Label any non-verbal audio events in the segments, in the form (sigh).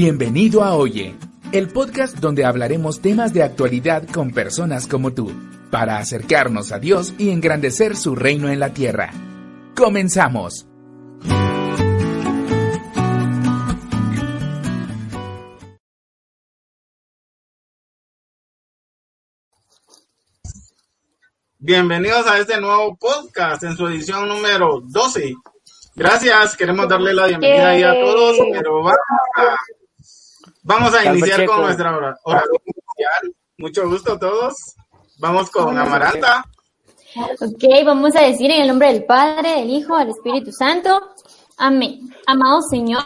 Bienvenido a Oye, el podcast donde hablaremos temas de actualidad con personas como tú, para acercarnos a Dios y engrandecer su reino en la tierra. ¡Comenzamos! Bienvenidos a este nuevo podcast en su edición número 12. Gracias, queremos darle la bienvenida ahí a todos, pero vamos a Vamos a iniciar con nuestra oración inicial. Mucho gusto a todos. Vamos con Amaranta. Ok, vamos a decir en el nombre del Padre, del Hijo, del Espíritu Santo. Amén. Amado Señor,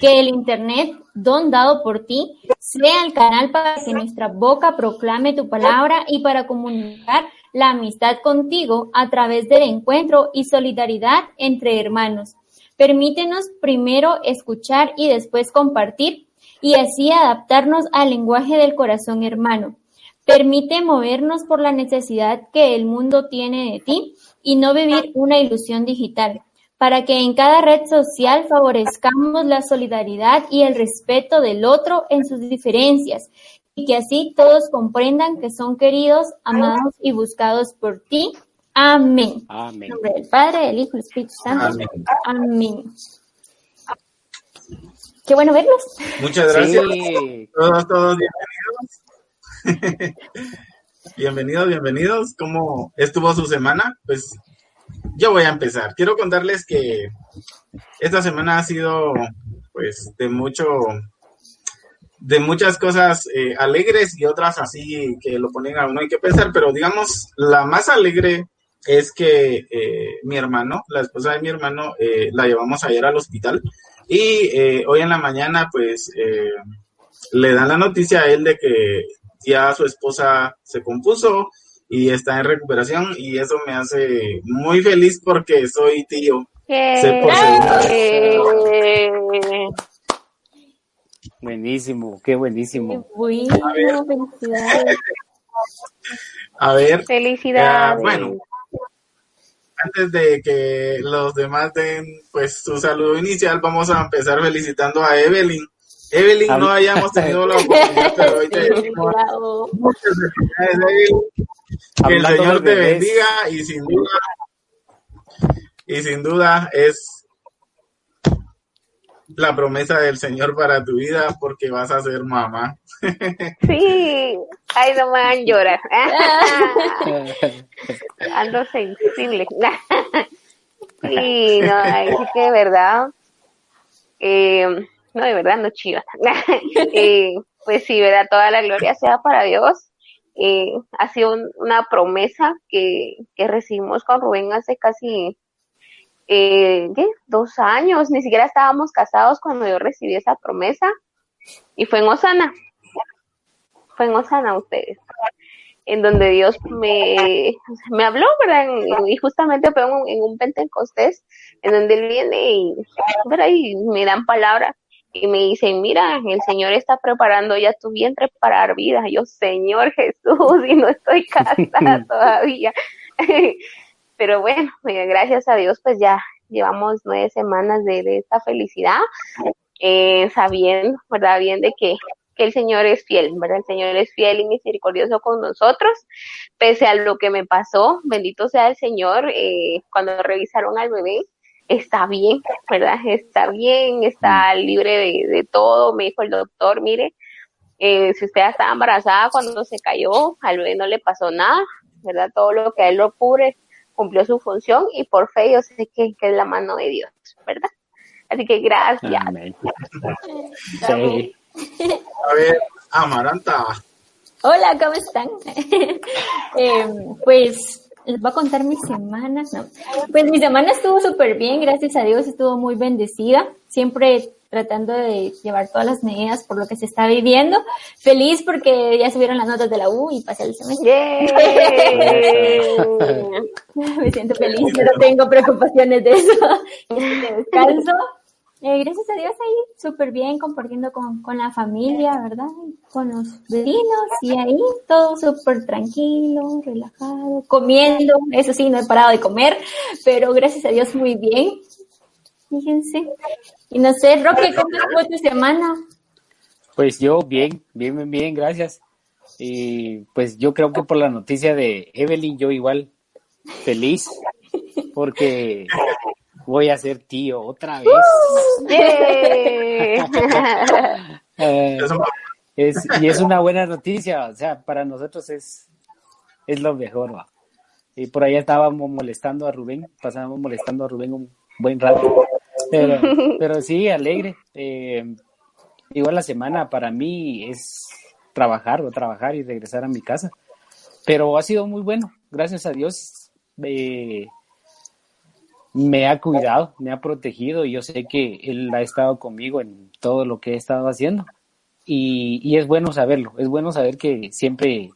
que el Internet, don dado por ti, sea el canal para que nuestra boca proclame tu palabra y para comunicar la amistad contigo a través del encuentro y solidaridad entre hermanos. Permítenos primero escuchar y después compartir y así adaptarnos al lenguaje del corazón hermano. Permite movernos por la necesidad que el mundo tiene de ti y no vivir una ilusión digital, para que en cada red social favorezcamos la solidaridad y el respeto del otro en sus diferencias y que así todos comprendan que son queridos, amados y buscados por ti. Amén. Amén. En nombre del Padre, del Hijo y del Espíritu Santo. Amén. Amén. Qué bueno verlos. Muchas gracias. Sí. Todos, todos bienvenidos. (laughs) bienvenidos, bienvenidos. ¿Cómo estuvo su semana? Pues yo voy a empezar. Quiero contarles que esta semana ha sido pues de mucho de muchas cosas eh, alegres y otras así que lo ponen a uno hay que pensar, pero digamos, la más alegre es que eh, mi hermano, la esposa de mi hermano, eh, la llevamos ayer al hospital y eh, hoy en la mañana pues eh, le dan la noticia a él de que ya su esposa se compuso y está en recuperación y eso me hace muy feliz porque soy tío. Sé por. Buenísimo, qué buenísimo. Bueno, felicidades. A ver, Felicidades. Eh, bueno, antes de que los demás den pues su saludo inicial, vamos a empezar felicitando a Evelyn. Evelyn, no hayamos tenido la (laughs) oportunidad, pero hoy te muchas felicidades, Evelyn. Que el Señor te bendiga y sin duda, y sin duda es la promesa del Señor para tu vida porque vas a ser mamá. Sí, ay, no me hagan llorar. (laughs) Ando sensible. Sí, no, sí que de verdad. eh, no, de verdad, no chiva. (laughs) Eh, pues sí, verdad, toda la gloria sea para Dios. Eh, ha sido un- una promesa que, que recibimos con Rubén hace casi, eh. Dos años, ni siquiera estábamos casados cuando yo recibí esa promesa y fue en Osana, fue en Osana ustedes, en donde Dios me, me habló, ¿verdad? Y justamente fue en un Pentecostés, en donde Él viene y, ¿verdad? y me dan palabras y me dicen, mira, el Señor está preparando ya tu vientre para dar vida. Yo, Señor Jesús, (laughs) y no estoy casada (laughs) todavía. (laughs) Pero bueno, (laughs) eh, gracias a Dios, pues ya llevamos nueve semanas de, esta felicidad, eh, sabiendo, ¿verdad? Bien de que, que el Señor es fiel, ¿verdad? El Señor es fiel y misericordioso con nosotros, pese a lo que me pasó, bendito sea el Señor, eh, cuando revisaron al bebé, está bien, ¿verdad? Está bien, está libre de, todo, me dijo el doctor, mire, eh, si usted estaba embarazada cuando se cayó, al bebé no le pasó nada, ¿verdad? Todo lo que a él lo cubre cumplió su función y por fe yo sé que, es la mano de Dios, ¿verdad? Así que gracias. Sí. A ver, Amaranta. Hola, ¿cómo están? (laughs) Eh, pues les voy a contar mis semanas, ¿no? Pues mi semana estuvo súper bien, gracias a Dios, estuvo muy bendecida, siempre tratando de llevar todas las medidas por lo que se está viviendo. Feliz porque ya subieron las notas de la U y pasé el semestre. (laughs) Me siento feliz, no (laughs) tengo preocupaciones de eso. (laughs) descanso. Eh, gracias a Dios ahí súper bien compartiendo con, con, la familia, ¿verdad? Con los vecinos y ahí todo súper tranquilo, relajado, comiendo, eso sí, no he parado de comer, pero gracias a Dios muy bien. Fíjense. Y no sé, Roque, ¿cómo fue tu semana? Pues yo bien, bien, bien, bien, gracias. Y pues yo creo que por la noticia de Evelyn, yo igual feliz, porque voy a ser tío otra vez. Eh, (laughs) y es una buena noticia, o sea, para nosotros es, es lo mejor. Y por ahí estábamos molestando a Rubén, pasábamos molestando a Rubén un buen rato. Pero, (laughs) pero sí, alegre. Eh, igual la semana para mí es trabajar o trabajar y regresar a mi casa. Pero ha sido muy bueno, gracias a Dios. Eh, me ha cuidado, me ha protegido y yo sé que Él ha estado conmigo en todo lo que he estado haciendo. Y, y, es bueno saberlo, es bueno saber que siempre,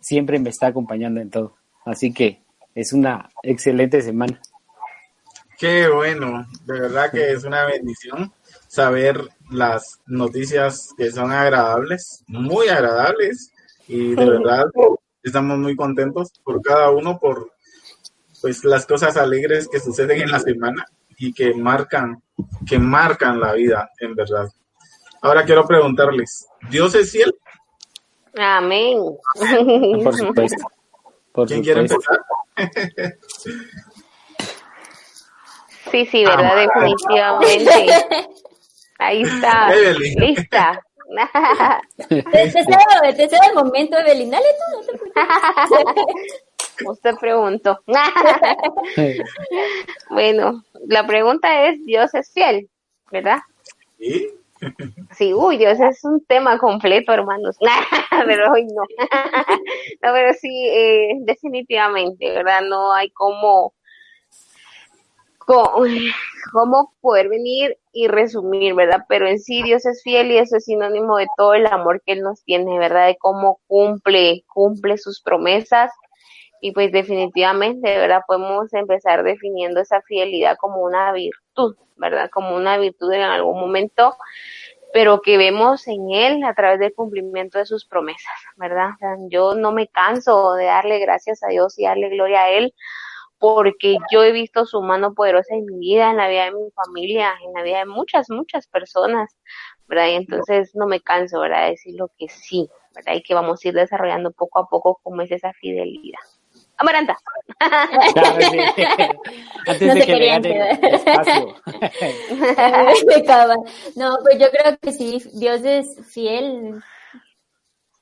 siempre me está acompañando en todo. Así que es una excelente semana. Qué bueno, de verdad que es una bendición saber las noticias que son agradables, muy agradables, y de verdad estamos muy contentos por cada uno, por pues las cosas alegres que suceden en la semana y que marcan, que marcan la vida, en verdad. Ahora quiero preguntarles, ¿Dios es fiel? Amén. Por supuesto. ¿Quién quiere empezar? (laughs) sí, sí, verdad, definitivamente. (laughs) Ahí está. Lista. (laughs) te, cedo, te el momento, Evelyn. Dale tú, no te (laughs) Usted preguntó. bueno, la pregunta es, ¿Dios es fiel? ¿Verdad? Sí. Sí, uy, Dios es un tema completo, hermanos. pero hoy no. no, pero sí, eh, definitivamente, ¿verdad? No hay como, como (laughs) poder venir y resumir, ¿verdad? Pero en sí Dios es fiel y eso es sinónimo de todo el amor que Él nos tiene, ¿verdad? De cómo cumple, cumple sus promesas y pues definitivamente, ¿verdad? Podemos empezar definiendo esa fidelidad como una virtud, ¿verdad? Como una virtud en algún momento, pero que vemos en Él a través del cumplimiento de sus promesas, ¿verdad? yo no me canso de darle gracias a Dios y darle gloria a Él, porque yo he visto su mano poderosa en mi vida, en la vida de mi familia, en la vida de muchas, muchas personas, ¿verdad? Y entonces no me canso, ¿verdad? De decir lo que sí, ¿verdad? Y que vamos a ir desarrollando poco a poco como es esa fidelidad. Amaranta. (laughs) Antes de que gane espacio. (laughs) no, pues yo creo que sí, Dios es fiel.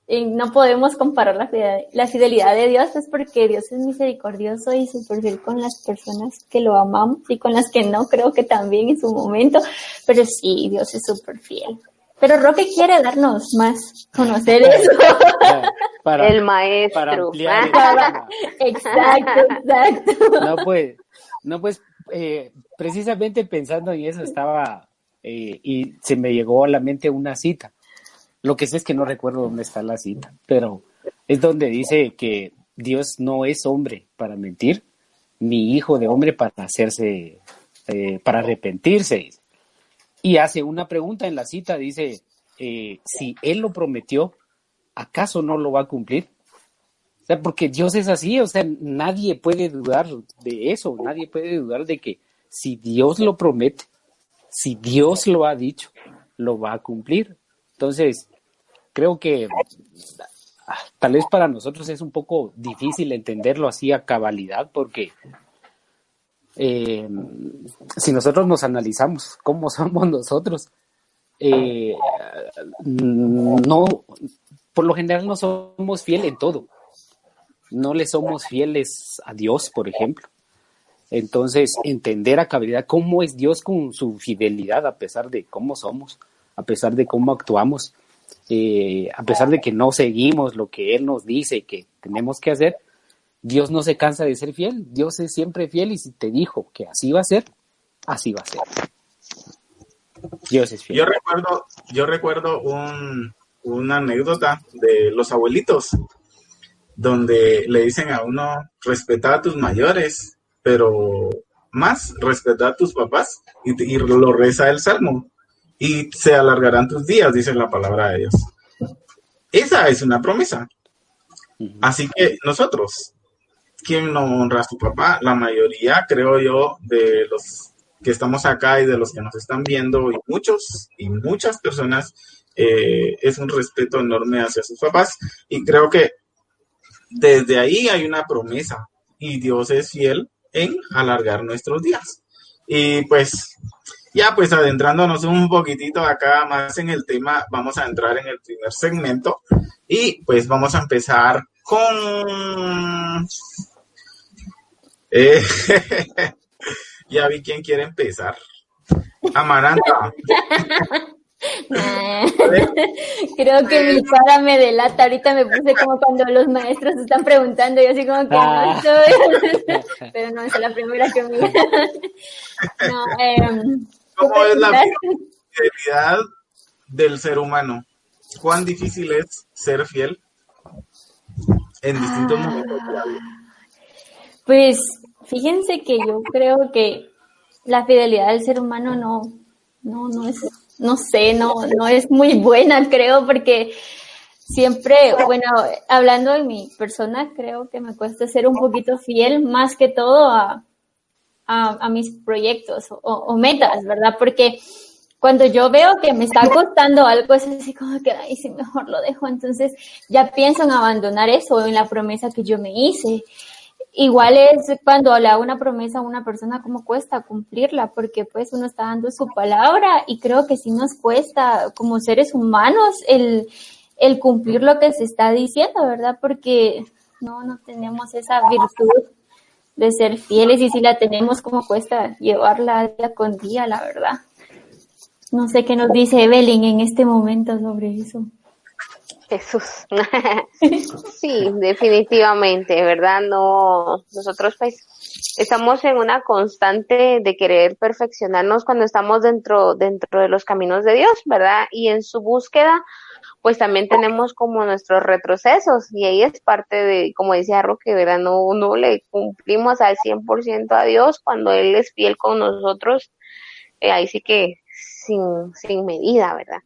Y no podemos comparar la fidelidad, la fidelidad de Dios, es porque Dios es misericordioso y súper fiel con las personas que lo amamos y con las que no, creo que también en su momento. Pero sí, Dios es súper fiel. Pero Roque quiere darnos más, conocer eso. (laughs) el maestro. Para ampliar exacto, exacto. No, pues, No, pues eh, precisamente pensando en eso estaba eh, y se me llegó a la mente una cita. Lo que sé es que no recuerdo dónde está la cita, pero es donde dice que Dios no es hombre para mentir, ni hijo de hombre para hacerse, eh, para arrepentirse. Y hace una pregunta en la cita, dice, si Él lo prometió, ¿acaso no lo va a cumplir? O sea, porque Dios es así, o sea, nadie puede dudar de eso, nadie puede dudar de que si Dios lo promete, si Dios lo ha dicho, lo va a cumplir. Entonces, creo que tal vez para nosotros es un poco difícil entenderlo así a cabalidad, porque eh, si nosotros nos analizamos cómo somos nosotros, eh, no, por lo general no somos fieles en todo no le somos fieles a Dios, por ejemplo. Entonces, entender a cabalidad cómo es Dios con su fidelidad, a pesar de cómo somos, a pesar de cómo actuamos, eh, a pesar de que no seguimos lo que Él nos dice que tenemos que hacer, Dios no se cansa de ser fiel. Dios es siempre fiel y si te dijo que así va a ser, así va a ser. Dios es fiel. Yo recuerdo, yo recuerdo una anécdota de los abuelitos donde le dicen a uno, respeta a tus mayores, pero más respeta a tus papás y, lo reza el salmo y se alargarán tus días, dice la palabra de Dios. Esa es una promesa. Así que nosotros, ¿quién no honra a su papá? La mayoría, creo yo, de los que estamos acá y de los que nos están viendo, y muchos y muchas personas, eh, es un respeto enorme hacia sus papás. Y creo que desde ahí hay una promesa y Dios es fiel en alargar nuestros días. Y pues ya pues adentrándonos un poquitito acá más en el tema, vamos a entrar en el primer segmento y pues vamos a empezar con... Eh, (laughs) ya vi quién quiere empezar. Amaranta. (laughs) Creo que mi cara me delata. Ahorita me puse como cuando los maestros están preguntando, yo así como que no ah. estoy. (laughs) Pero no, es la primera que me. no, em, ¿Cómo es la fidelidad del ser humano? ¿Cuán difícil es ser fiel en distintos ah. momentos de la vida? Pues fíjense que yo creo que la fidelidad del ser humano no, no, no es no sé, no, no es muy buena, creo, porque siempre, bueno, hablando de mi persona, creo que me cuesta ser un poquito fiel más que todo a, a, mis proyectos o, metas, ¿verdad? Porque cuando yo veo que me está costando algo, es así como que, ay, sí, mejor lo dejo. Entonces ya pienso en abandonar eso, en la promesa que yo me hice. Igual es cuando le hago una promesa a una persona, cómo cuesta cumplirla, porque pues uno está dando su palabra y creo que sí nos cuesta como seres humanos el, el cumplir lo que se está diciendo, ¿verdad? Porque no, no tenemos esa virtud de ser fieles y si la tenemos, cómo cuesta llevarla día con día, la verdad. No sé qué nos dice Evelyn en este momento sobre eso. Jesús. (laughs) sí, definitivamente, ¿verdad? No, nosotros pues estamos en una constante de querer perfeccionarnos cuando estamos dentro, dentro de los caminos de Dios, ¿verdad? Y en su búsqueda, pues también tenemos como nuestros retrocesos y ahí es parte de, como decía Roque, ¿verdad? No, no le cumplimos al 100% a Dios cuando Él es fiel con nosotros, eh, ahí sí que sin, sin medida, ¿verdad?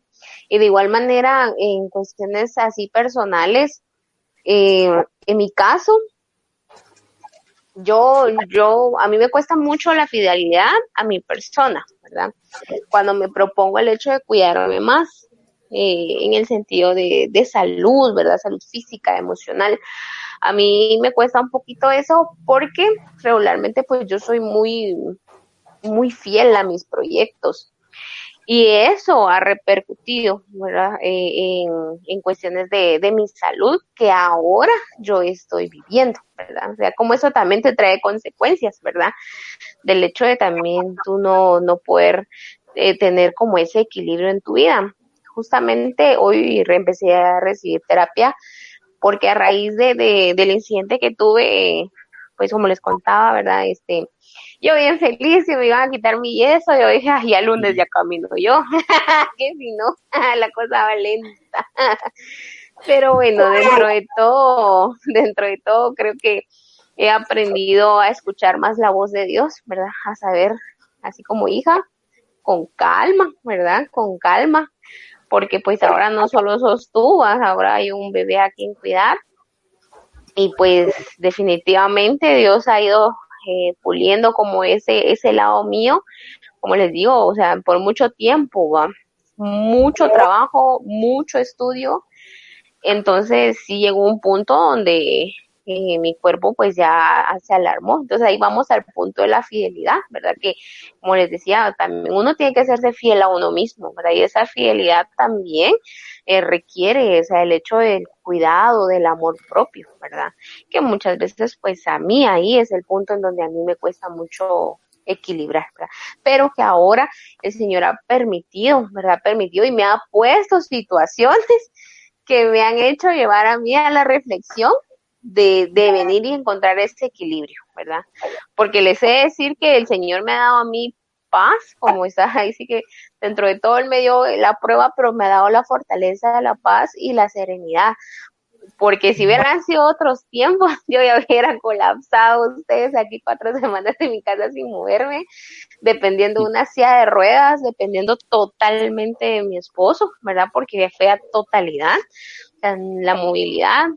Y de igual manera, en cuestiones así personales, eh, en mi caso, yo, yo, a mí me cuesta mucho la fidelidad a mi persona, ¿verdad? Cuando me propongo el hecho de cuidarme más, eh, en el sentido de, de salud, ¿verdad? Salud física, emocional. A mí me cuesta un poquito eso porque regularmente pues yo soy muy, muy fiel a mis proyectos. Y eso ha repercutido, ¿verdad? Eh, en, en, cuestiones de, de, mi salud que ahora yo estoy viviendo, ¿verdad? O sea, como eso también te trae consecuencias, ¿verdad? Del hecho de también tú no, no poder eh, tener como ese equilibrio en tu vida. Justamente hoy empecé a recibir terapia porque a raíz de, de del incidente que tuve pues como les contaba, ¿verdad? Este, yo bien feliz que me iban a quitar mi yeso, yo dije, ay, ya lunes ya camino yo, (laughs) que si no, (laughs) la cosa va lenta. Pero bueno, dentro de todo, dentro de todo, creo que he aprendido a escuchar más la voz de Dios, ¿verdad? A saber, así como hija, con calma, ¿verdad? Con calma, porque pues ahora no solo sos tú, ahora hay un bebé a quien cuidar. Y pues definitivamente Dios ha ido eh, puliendo como ese, ese lado mío, como les digo, o sea, por mucho tiempo, ¿va? mucho trabajo, mucho estudio. Entonces sí llegó un punto donde mi cuerpo pues ya se alarmó. Entonces ahí vamos al punto de la fidelidad, ¿verdad? Que como les decía, también uno tiene que hacerse fiel a uno mismo, ¿verdad? Y esa fidelidad también eh, requiere, o sea, el hecho del cuidado, del amor propio, ¿verdad? Que muchas veces pues a mí ahí es el punto en donde a mí me cuesta mucho equilibrar, ¿verdad? Pero que ahora el Señor ha permitido, ¿verdad? Permitido y me ha puesto situaciones que me han hecho llevar a mí a la reflexión de, de venir y encontrar ese equilibrio, ¿verdad? Porque les he de decir que el Señor me ha dado a mí paz, como está ahí, sí que dentro de todo el medio la prueba, pero me ha dado la fortaleza, la paz y la serenidad. Porque si hubieran sido otros tiempos, (laughs) yo ya hubiera colapsado ustedes aquí cuatro semanas en mi casa sin moverme, dependiendo de una silla de ruedas, dependiendo totalmente de mi esposo, ¿verdad? Porque fue a totalidad. la movilidad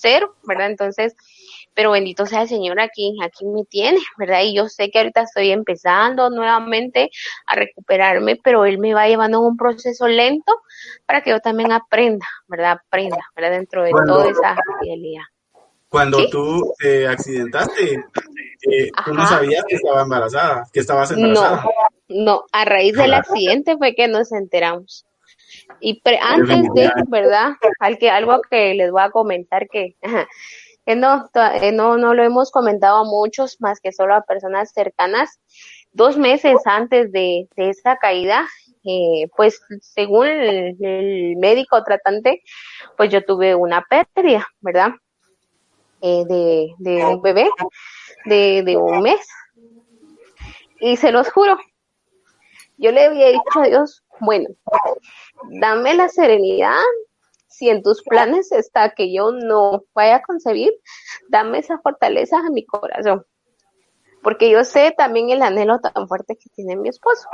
cero, ¿verdad? Entonces, pero bendito sea el Señor aquí, aquí me tiene, ¿verdad? Y yo sé que ahorita estoy empezando nuevamente a recuperarme, pero Él me va llevando en un proceso lento para que yo también aprenda, ¿verdad? Aprenda, ¿verdad? Dentro de toda esa fidelidad. Cuando tú te accidentaste, eh, tú no sabías que estaba embarazada, que estabas embarazada. No, no, a raíz del accidente fue que nos enteramos. Y antes de, ¿verdad? Al que, algo que les voy a comentar que, que no, eh, no, no lo hemos comentado a muchos, más que solo a personas cercanas. Dos meses antes de, de esa caída, eh, pues según el, médico tratante, pues yo tuve una pérdida, ¿verdad? Eh, de, de un bebé de, de un mes. Y se los juro, yo le había dicho a Dios, bueno, dame la serenidad. Si en tus planes está que yo no vaya a concebir, dame esa fortaleza a mi corazón. Porque yo sé también el anhelo tan fuerte que tiene mi esposo.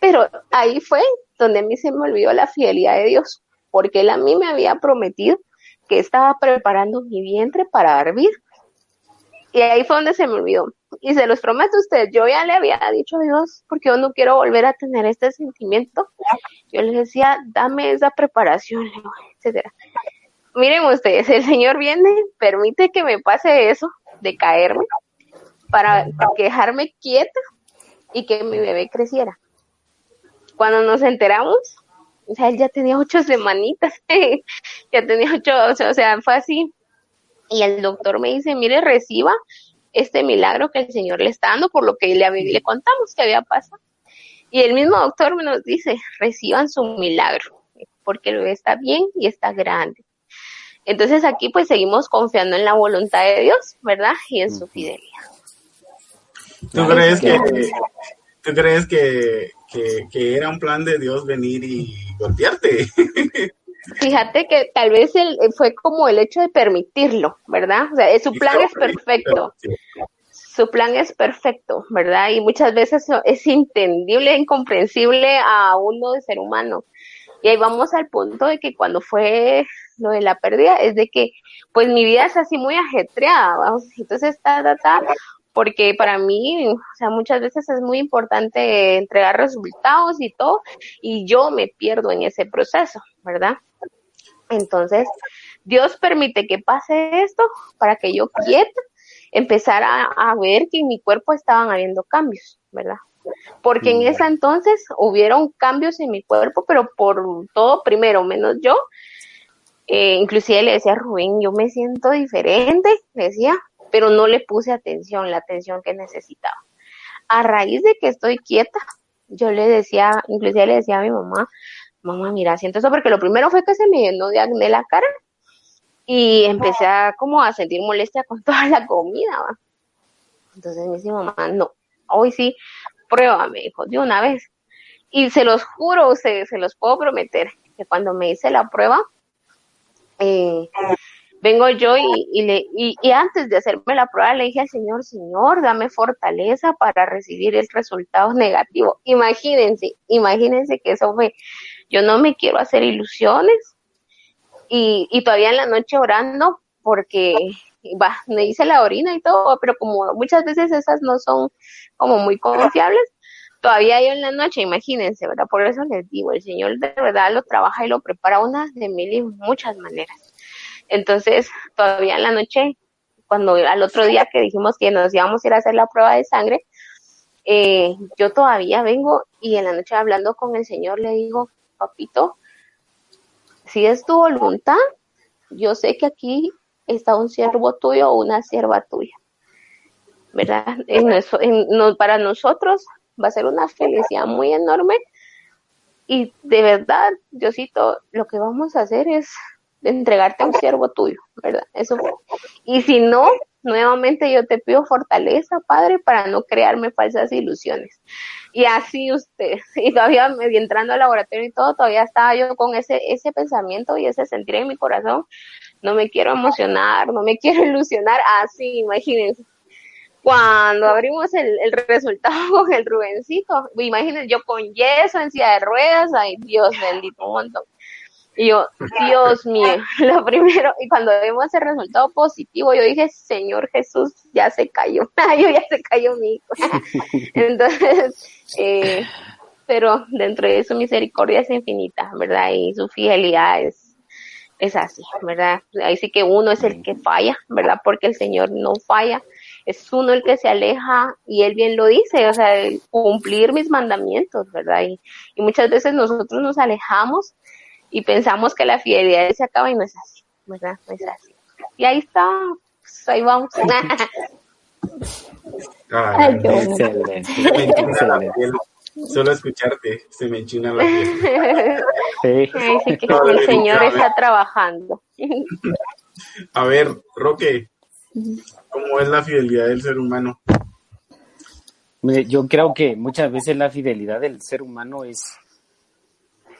Pero ahí fue donde a mí se me olvidó la fidelidad de Dios, porque él a mí me había prometido que estaba preparando mi vientre para hervir. Y ahí fue donde se me olvidó. Y se los prometo a ustedes, yo ya le había dicho a Dios, porque yo no quiero volver a tener este sentimiento. Yo les decía, dame esa preparación, etcétera. Miren ustedes, el Señor viene, permite que me pase eso, de caerme, para dejarme quieta y que mi bebé creciera. Cuando nos enteramos, o sea, él ya tenía ocho semanitas, (laughs) ya tenía ocho, o sea, fue así. Y el doctor me dice, mire, reciba este milagro que el Señor le está dando por lo que le, le contamos que había pasado. Y el mismo doctor nos dice, reciban su milagro, porque bebé está bien y está grande. Entonces aquí pues seguimos confiando en la voluntad de Dios, ¿verdad? Y en su fidelidad. ¿Tú crees que, ¿tú crees que, que era un plan de Dios venir y golpearte? (laughs) Fíjate que tal vez el, fue como el hecho de permitirlo, ¿verdad? O sea, su plan es perfecto. Su plan es perfecto, ¿verdad? Y muchas veces es entendible, incomprensible a uno de ser humano. Y ahí vamos al punto de que cuando fue lo de la pérdida, es de que, pues mi vida es así muy ajetreada, vamos, entonces está, está, porque para mí, o sea, muchas veces es muy importante entregar resultados y todo, y yo me pierdo en ese proceso, ¿verdad? Entonces, Dios permite que pase esto para que yo quieta empezara a, ver que en mi cuerpo estaban habiendo cambios, ¿verdad? Porque en ese entonces hubieron cambios en mi cuerpo, pero por todo primero, menos yo. Eh, inclusive le decía a Rubén, yo me siento diferente, decía, pero no le puse atención, la atención que necesitaba. A raíz de que estoy quieta, yo le decía, inclusive le decía a mi mamá, mamá, mira, siento eso porque lo primero fue que se me llenó de acné la cara y empecé a como a sentir molestia con (laughs) toda la comida. Entonces me dice mamá, no, hoy sí, pruébame, hijo, de una vez. Y se los juro, se, se los puedo prometer, que cuando me hice la prueba, eh, vengo yo y, le, y, antes de hacerme la prueba le dije al Señor, Señor, dame fortaleza para recibir el resultado negativo. Imagínense, imagínense que eso fue, yo no me quiero hacer ilusiones y, y todavía en la noche orando porque va, me hice la orina y todo, pero como muchas veces esas no son como muy confiables, todavía yo en la noche, imagínense, ¿verdad? Por eso les digo, el Señor de verdad lo trabaja y lo prepara unas de mil y muchas maneras. Entonces, todavía en la noche, cuando al otro día que dijimos que nos íbamos a ir a hacer la prueba de sangre, eh, yo todavía vengo y en la noche hablando con el Señor le digo, papito, si es tu voluntad, yo sé que aquí está un siervo tuyo o una sierva tuya. ¿Verdad? para nosotros va a ser una felicidad muy enorme y de verdad, Diosito, lo que vamos a hacer es entregarte a un siervo tuyo, ¿verdad? Eso Y si no, nuevamente yo te pido fortaleza, Padre, para no crearme falsas ilusiones. Y así usted, (laughs) y todavía entrando al laboratorio y todo, todavía estaba yo con ese, ese pensamiento y ese sentir en mi corazón, no me quiero emocionar, no me (laughs) quiero ilusionar, así, imagínense. Cuando abrimos el, el resultado (laughs) con el Rubencito, imagínense yo con yeso en de ruedas, ay Dios bendito, un montón. Y yo, Dios mío, (laughs) lo primero, y cuando vemos el resultado positivo, yo dije, Señor Jesús, ya se cayó, (laughs) yo ya se cayó mi hijo. (laughs) Entonces, eh, pero dentro de su misericordia es infinita, ¿verdad? Y su fidelidad es, es así, ¿verdad? Ahí sí que uno es el que falla, ¿verdad? Porque el Señor no falla, es uno el que se aleja y él bien lo dice, o sea, cumplir mis mandamientos, ¿verdad? Y, y muchas veces nosotros nos alejamos y pensamos que la fidelidad se acaba y no es así, ¿verdad? No es así. Y ahí está, pues ahí vamos. (laughs) Ay, qué excelente. Solo escucharte se me enchina la piel. (laughs) Sí. sí que el Señor está trabajando. (laughs) A ver, Roque, ¿cómo es la fidelidad del ser humano? Yo creo que muchas veces la fidelidad del ser humano es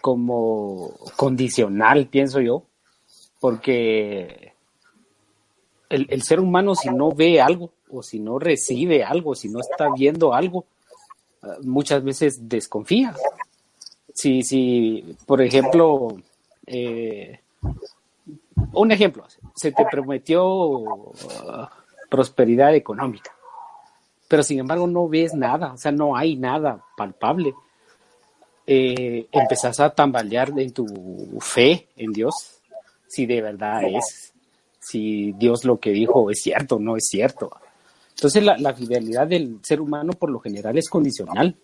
como condicional, pienso yo, porque el, ser humano si no ve algo o si no recibe algo, si no está viendo algo, ah, muchas veces desconfía. Si, si por ejemplo, eh, un ejemplo, se te prometió ah, prosperidad económica, pero sin embargo no ves nada, o sea, no hay nada palpable eh, empezás a tambalear en tu fe en Dios, si de verdad es, si Dios lo que dijo es cierto o no es cierto. Entonces la, fidelidad del ser humano por lo general es condicional,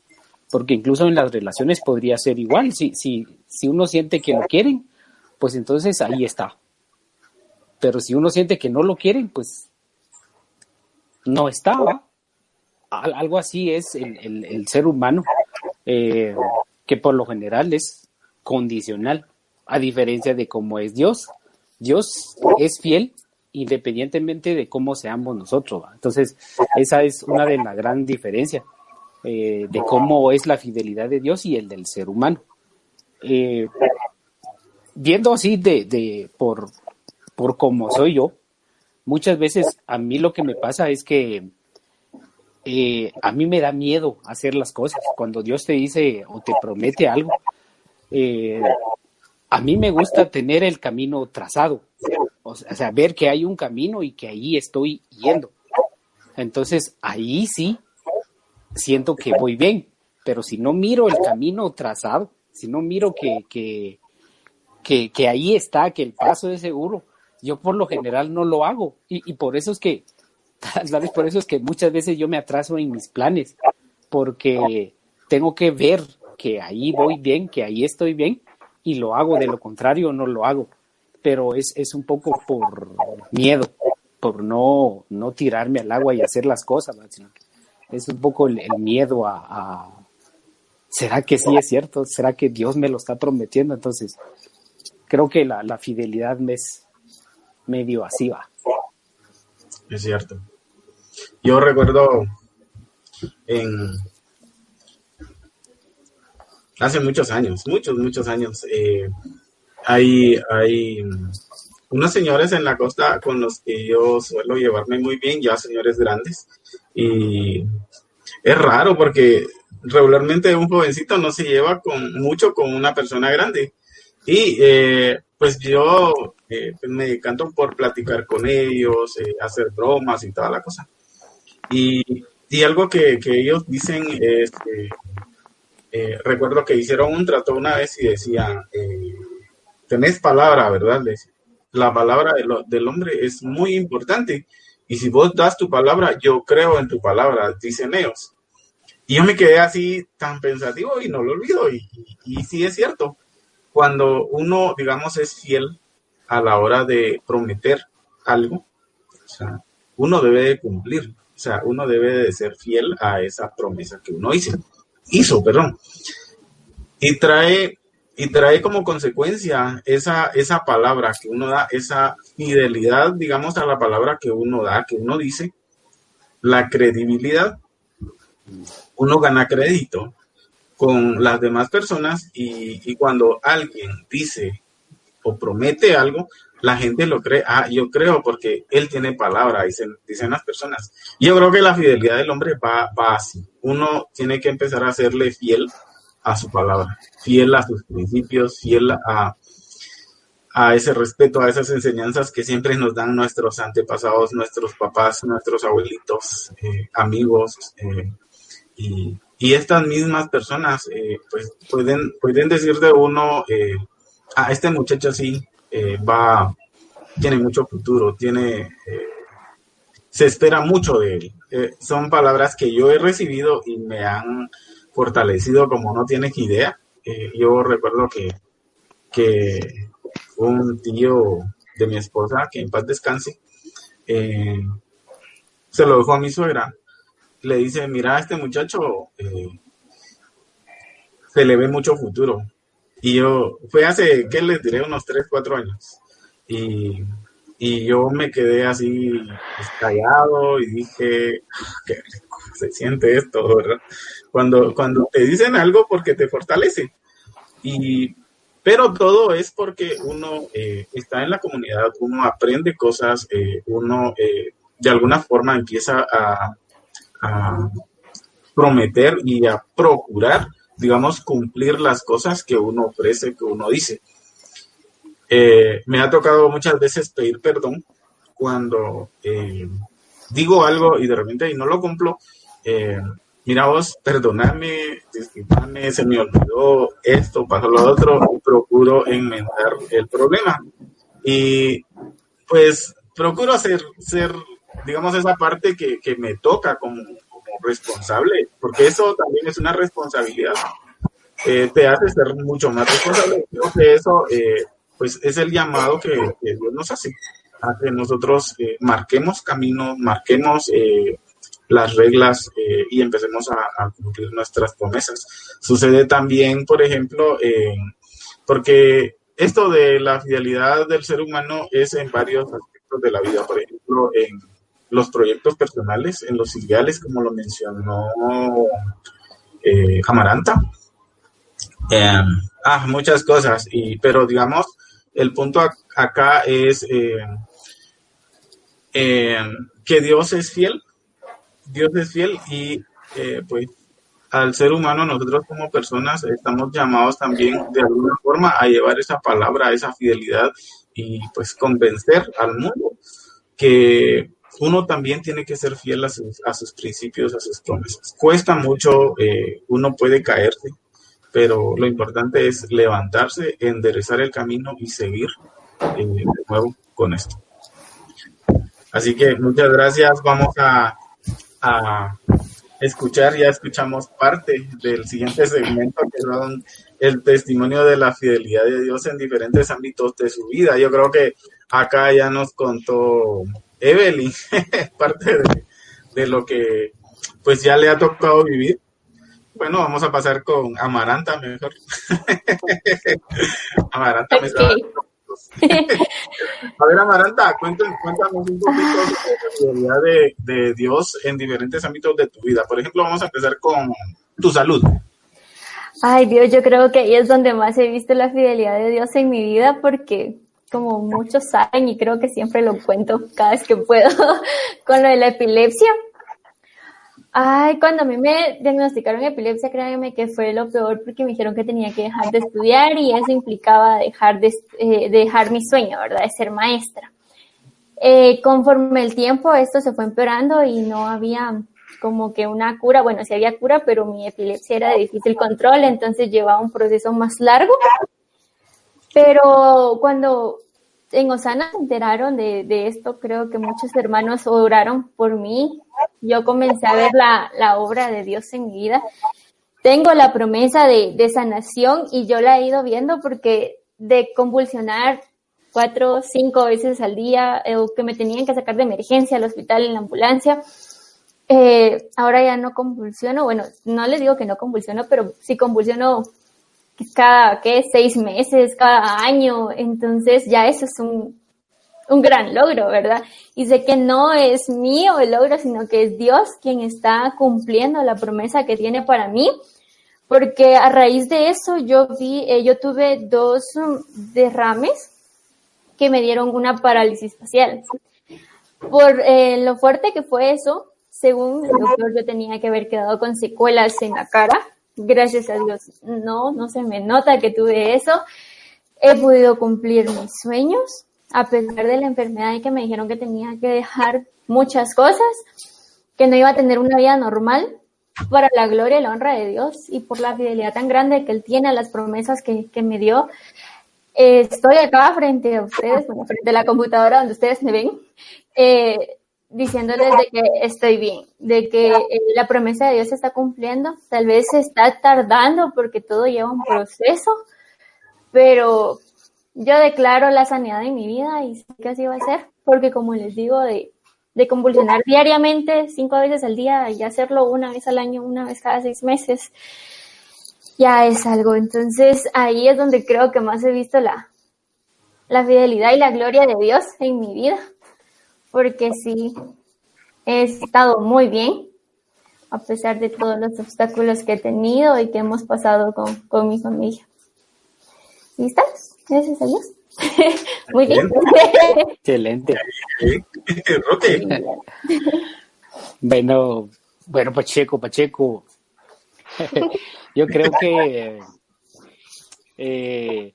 porque incluso en las relaciones podría ser igual. Si, si, si uno siente que lo quieren, pues entonces ahí está. Pero si uno siente que no lo quieren, pues no está. Algo así es el, ser humano. Eh, que por lo general es condicional, a diferencia de cómo es Dios. Dios es fiel independientemente de cómo seamos nosotros. Entonces, esa es una de las gran diferencias eh, de cómo es la fidelidad de Dios y el del ser humano. Eh, viendo así de, de por, por cómo soy yo, muchas veces a mí lo que me pasa es que eh, a mí me da miedo hacer las cosas. Cuando Dios te dice o te promete algo, eh, a mí me gusta tener el camino trazado, o sea, ver que hay un camino y que ahí estoy yendo. Entonces, ahí sí siento que voy bien, pero si no miro el camino trazado, si no miro que, que, que, ahí está, que el paso es seguro, yo por lo general no lo hago. Y por eso es que (laughs) ¿Sabes? Por eso es que muchas veces yo me atraso en mis planes, porque tengo que ver que ahí voy bien, que ahí estoy bien, y lo hago, de lo contrario no lo hago. Pero es, es un poco por miedo, por no, no tirarme al agua y hacer las cosas, es un poco el, miedo a, ¿será que sí es cierto? ¿Será que Dios me lo está prometiendo? Entonces, creo que la, la fidelidad me es, medio así va. Es cierto. Yo recuerdo en hace muchos años, muchos, muchos años, eh, hay, hay unos señores en la costa con los que yo suelo llevarme muy bien, ya señores grandes, y es raro porque regularmente un jovencito no se lleva con mucho con una persona grande. Y eh, pues yo eh, pues, me decanto por platicar con ellos, eh, hacer bromas y toda la cosa. Y, algo que, que, ellos dicen es que recuerdo que hicieron un trato una vez y decían, tenés palabra, ¿verdad? La palabra del hombre es muy importante. Y si vos das tu palabra, yo creo en tu palabra, dicen ellos. Y yo me quedé así tan pensativo y no lo olvido. Y, y, sí es cierto, cuando uno, digamos, es fiel a la hora de prometer algo, o sea, uno debe de cumplir, o sea, uno debe de ser fiel a esa promesa que uno hizo, hizo, perdón. Y trae, y trae como consecuencia esa, esa palabra que uno da, esa fidelidad, digamos, a la palabra que uno da, que uno dice, la credibilidad uno gana crédito con las demás personas y, cuando alguien dice o promete algo, la gente lo cree. Ah, yo creo porque él tiene palabra, dicen, dicen las personas. Yo creo que la fidelidad del hombre va, va así. Uno tiene que empezar a serle fiel a su palabra, fiel a sus principios, fiel a, a ese respeto, a esas enseñanzas que siempre nos dan nuestros antepasados, nuestros papás, nuestros abuelitos, eh, amigos, eh, y, estas mismas personas eh, pues pueden, pueden decir de uno, eh, a ah, este muchacho sí eh, va, tiene mucho futuro, tiene, se espera mucho de él. son palabras que yo he recibido y me han fortalecido como no tienes idea. yo recuerdo que, que un tío de mi esposa, que en paz descanse, se lo dejó a mi suegra le dice, mira, este muchacho eh, se le ve mucho futuro. Y yo, fue hace, ¿qué les diré? Unos 3, 4 años. Y, yo me quedé así pues, callado y dije, qué rico se siente esto, ¿verdad? Cuando, cuando te dicen algo porque te fortalece. Y, pero todo es porque uno eh, está en la comunidad, uno aprende cosas, eh, uno de alguna forma empieza a, prometer y a procurar, digamos, cumplir las cosas que uno ofrece, que uno dice. Eh, me ha tocado muchas veces pedir perdón cuando eh, digo algo y de repente y no lo cumplo. Eh, mira vos, perdóname, disculpame, se me olvidó esto, pasó lo otro, y procuro enmendar el problema. Y pues procuro hacer, ser digamos, esa parte que, que me toca como, responsable, porque eso también es una responsabilidad. Eh, te hace ser mucho más responsable. Creo que eso, eh, pues, es el llamado que, Dios nos hace, a que nosotros eh, marquemos caminos, marquemos las reglas y empecemos a, a, cumplir nuestras promesas. Sucede también, por ejemplo, porque esto de la fidelidad del ser humano es en varios aspectos de la vida, por ejemplo, en los proyectos personales, en los ideales, como lo mencionó eh, Amaranta. Em, ah, muchas cosas, y, pero digamos, el punto acá es em, que Dios es fiel, Dios es fiel y eh, pues al ser humano nosotros como personas estamos llamados también de alguna forma a llevar esa palabra, esa fidelidad y pues convencer al mundo que uno también tiene que ser fiel a sus, a sus principios, a sus promesas. Cuesta mucho, eh, uno puede caerse, pero lo importante es levantarse, enderezar el camino y seguir eh, de nuevo con esto. Así que muchas gracias. Vamos a, escuchar, ya escuchamos parte del siguiente segmento que son el testimonio de la fidelidad de Dios en diferentes ámbitos de su vida. Yo creo que acá ya nos contó Evelyn, (laughs) parte de, lo que pues ya le ha tocado vivir. Bueno, vamos a pasar con Amaranta mejor. (laughs) Amaranta me está minutos. (laughs) a ver, Amaranta, cuéntanos, cuéntanos un poquito sobre la fidelidad de, Dios en diferentes ámbitos de tu vida. Por ejemplo, vamos a empezar con tu salud. Ay, Dios, yo creo que ahí es donde más he visto la fidelidad de Dios en mi vida porque como muchos saben y creo que siempre lo cuento cada vez que puedo (laughs) con lo de la epilepsia. Ay, cuando a mí me diagnosticaron epilepsia, créanme que fue lo peor porque me dijeron que tenía que dejar de estudiar y eso implicaba dejar, de, eh, dejar mi sueño, ¿verdad? De ser maestra. Eh, conforme el tiempo esto se fue empeorando y no había como que una cura, bueno, sí había cura, pero mi epilepsia era de difícil control, entonces llevaba un proceso más largo. Pero cuando en Osana se enteraron de, de, esto, creo que muchos hermanos oraron por mí. Yo comencé a ver la, la obra de Dios en mi vida. Tengo la promesa de, de, sanación y yo la he ido viendo porque de convulsionar cuatro cinco veces al día, eh, que me tenían que sacar de emergencia al hospital en la ambulancia, eh, ahora ya no convulsiono. Bueno, no les digo que no convulsiono, pero sí convulsiono cada, ¿qué? Seis meses, cada año. Entonces ya eso es un, un gran logro, ¿verdad? Y sé que no es mío el logro, sino que es Dios quien está cumpliendo la promesa que tiene para mí. Porque a raíz de eso yo vi, eh, yo tuve dos um, derrames que me dieron una parálisis facial. Por eh, lo fuerte que fue eso, según el doctor, yo tenía que haber quedado con secuelas en la cara gracias a Dios, no, no se me nota que tuve eso. He podido cumplir mis sueños, a pesar de la enfermedad y que me dijeron que tenía que dejar muchas cosas, que no iba a tener una vida normal, para la gloria y la honra de Dios y por la fidelidad tan grande que Él tiene a las promesas que, que me dio. estoy acá frente a ustedes, frente a la computadora donde ustedes me ven, eh, diciéndoles de que estoy bien, de que eh, la promesa de Dios se está cumpliendo. Tal vez se está tardando porque todo lleva un proceso, pero yo declaro la sanidad en mi vida y sé que así va a ser, porque como les digo, de, de convulsionar diariamente, cinco veces al día y hacerlo una vez al año, una vez cada seis meses, ya es algo. Entonces ahí es donde creo que más he visto la, la fidelidad y la gloria de Dios en mi vida porque sí, he estado muy bien, a pesar de todos los obstáculos que he tenido y que hemos pasado con, mi familia. ¿Y estás? Gracias a Dios. (laughs) muy bien. Excelente. bueno, bueno, Pacheco, Pacheco. (laughs) Yo creo que eh,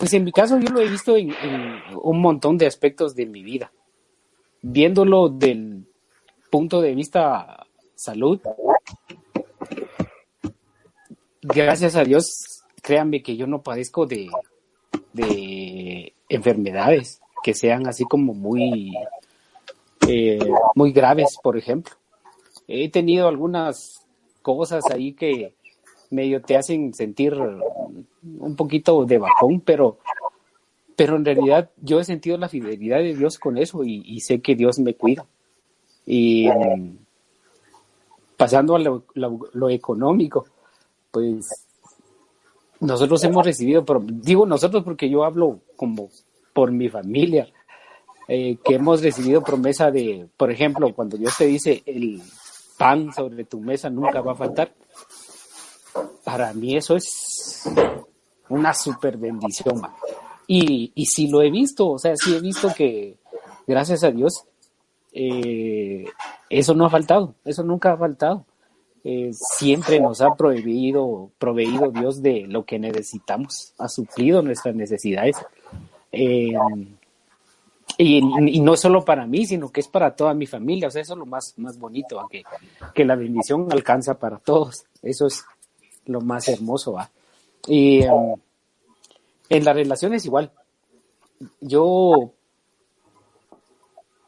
pues en mi caso yo lo he visto en, un montón de aspectos de mi vida. Viéndolo del punto de vista salud, gracias a Dios, créanme que yo no padezco de, de enfermedades que sean así como muy, eh, muy graves, por ejemplo. He tenido algunas cosas ahí que, medio te hacen sentir un poquito de bajón, pero, pero en realidad yo he sentido la fidelidad de Dios con eso y, sé que Dios me cuida. Y pasando a lo, económico, pues nosotros hemos recibido, pero digo nosotros porque yo hablo como por mi familia, eh, que hemos recibido promesa de, por ejemplo, cuando Dios te dice el pan sobre tu mesa nunca va a faltar, para mí eso es una super bendición. Y, y sí lo he visto, o sea, sí he visto que, gracias a Dios, eh, eso no ha faltado, eso nunca ha faltado. Eh, siempre nos ha prohibido, proveído Dios de lo que necesitamos, ha suplido nuestras necesidades. Eh, y, no solo para mí, sino que es para toda mi familia. O sea, eso es lo más, más bonito, que, que la bendición alcanza para todos. Eso es lo más hermoso, ¿va? Y em, en las relaciones igual. Yo,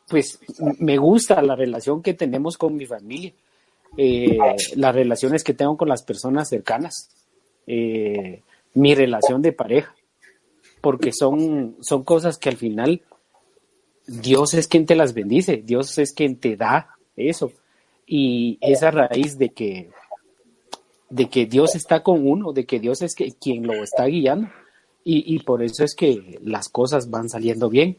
pues, me gusta la relación que tenemos con mi familia, eh, las relaciones que tengo con las personas cercanas, eh, mi relación de pareja, porque son, son cosas que al final Dios es quien te las bendice, Dios es quien te da eso. Y esa raíz de que de que Dios está con uno, de que Dios es quien lo está guiando. Y, por eso es que las cosas van saliendo bien.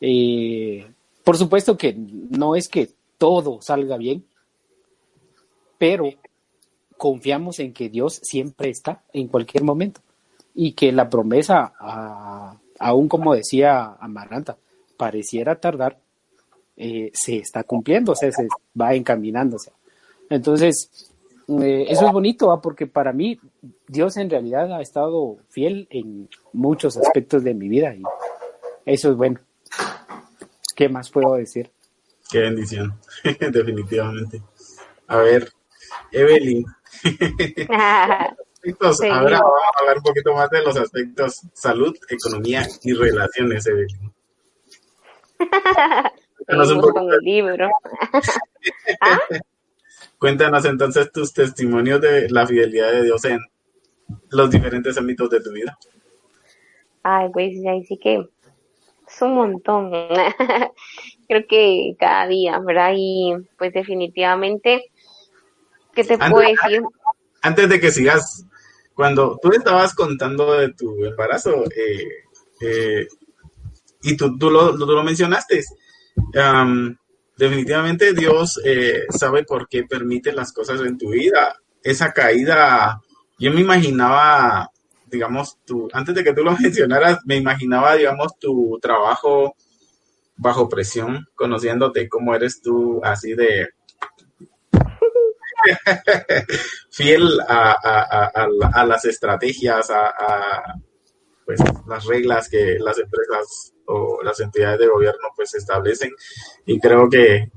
Eh, por supuesto que no es que todo salga bien, pero confiamos en que Dios siempre está en cualquier momento y que la promesa, aún como decía Amaranta, pareciera tardar, eh, se está cumpliendo, o sea, se va encaminándose. Entonces, eh, eso es bonito, porque para mí Dios en realidad ha estado fiel en muchos aspectos de mi vida y eso es bueno. ¿Qué más puedo decir? Qué bendición, (laughs) definitivamente. A ver, Evelyn. (laughs) Ahora vamos a hablar un poquito más de los aspectos salud, economía y relaciones, Evelyn. (laughs) Cuéntanos un poco. el libro. ¿Ah? Cuéntanos entonces tus testimonios de la fidelidad de Dios en los diferentes ámbitos de tu vida. Ay, pues ahí sí que es un montón. (laughs) Creo que cada día, ¿verdad? Y pues definitivamente, ¿qué te puedo decir? Antes de que sigas, cuando tú estabas contando de tu embarazo, eh, eh, y tú, tú, lo, tú lo mencionaste, definitivamente Dios eh, sabe por qué permite las cosas en tu vida. Esa caída, yo me imaginaba, digamos, tu, antes de que tú lo (laughs) mencionaras, me imaginaba, digamos, tu trabajo bajo presión, conociéndote cómo eres tú, así de (laughs) fiel a, las estrategias, a, pues, las reglas que las empresas o las entidades de gobierno pues establecen. Y creo que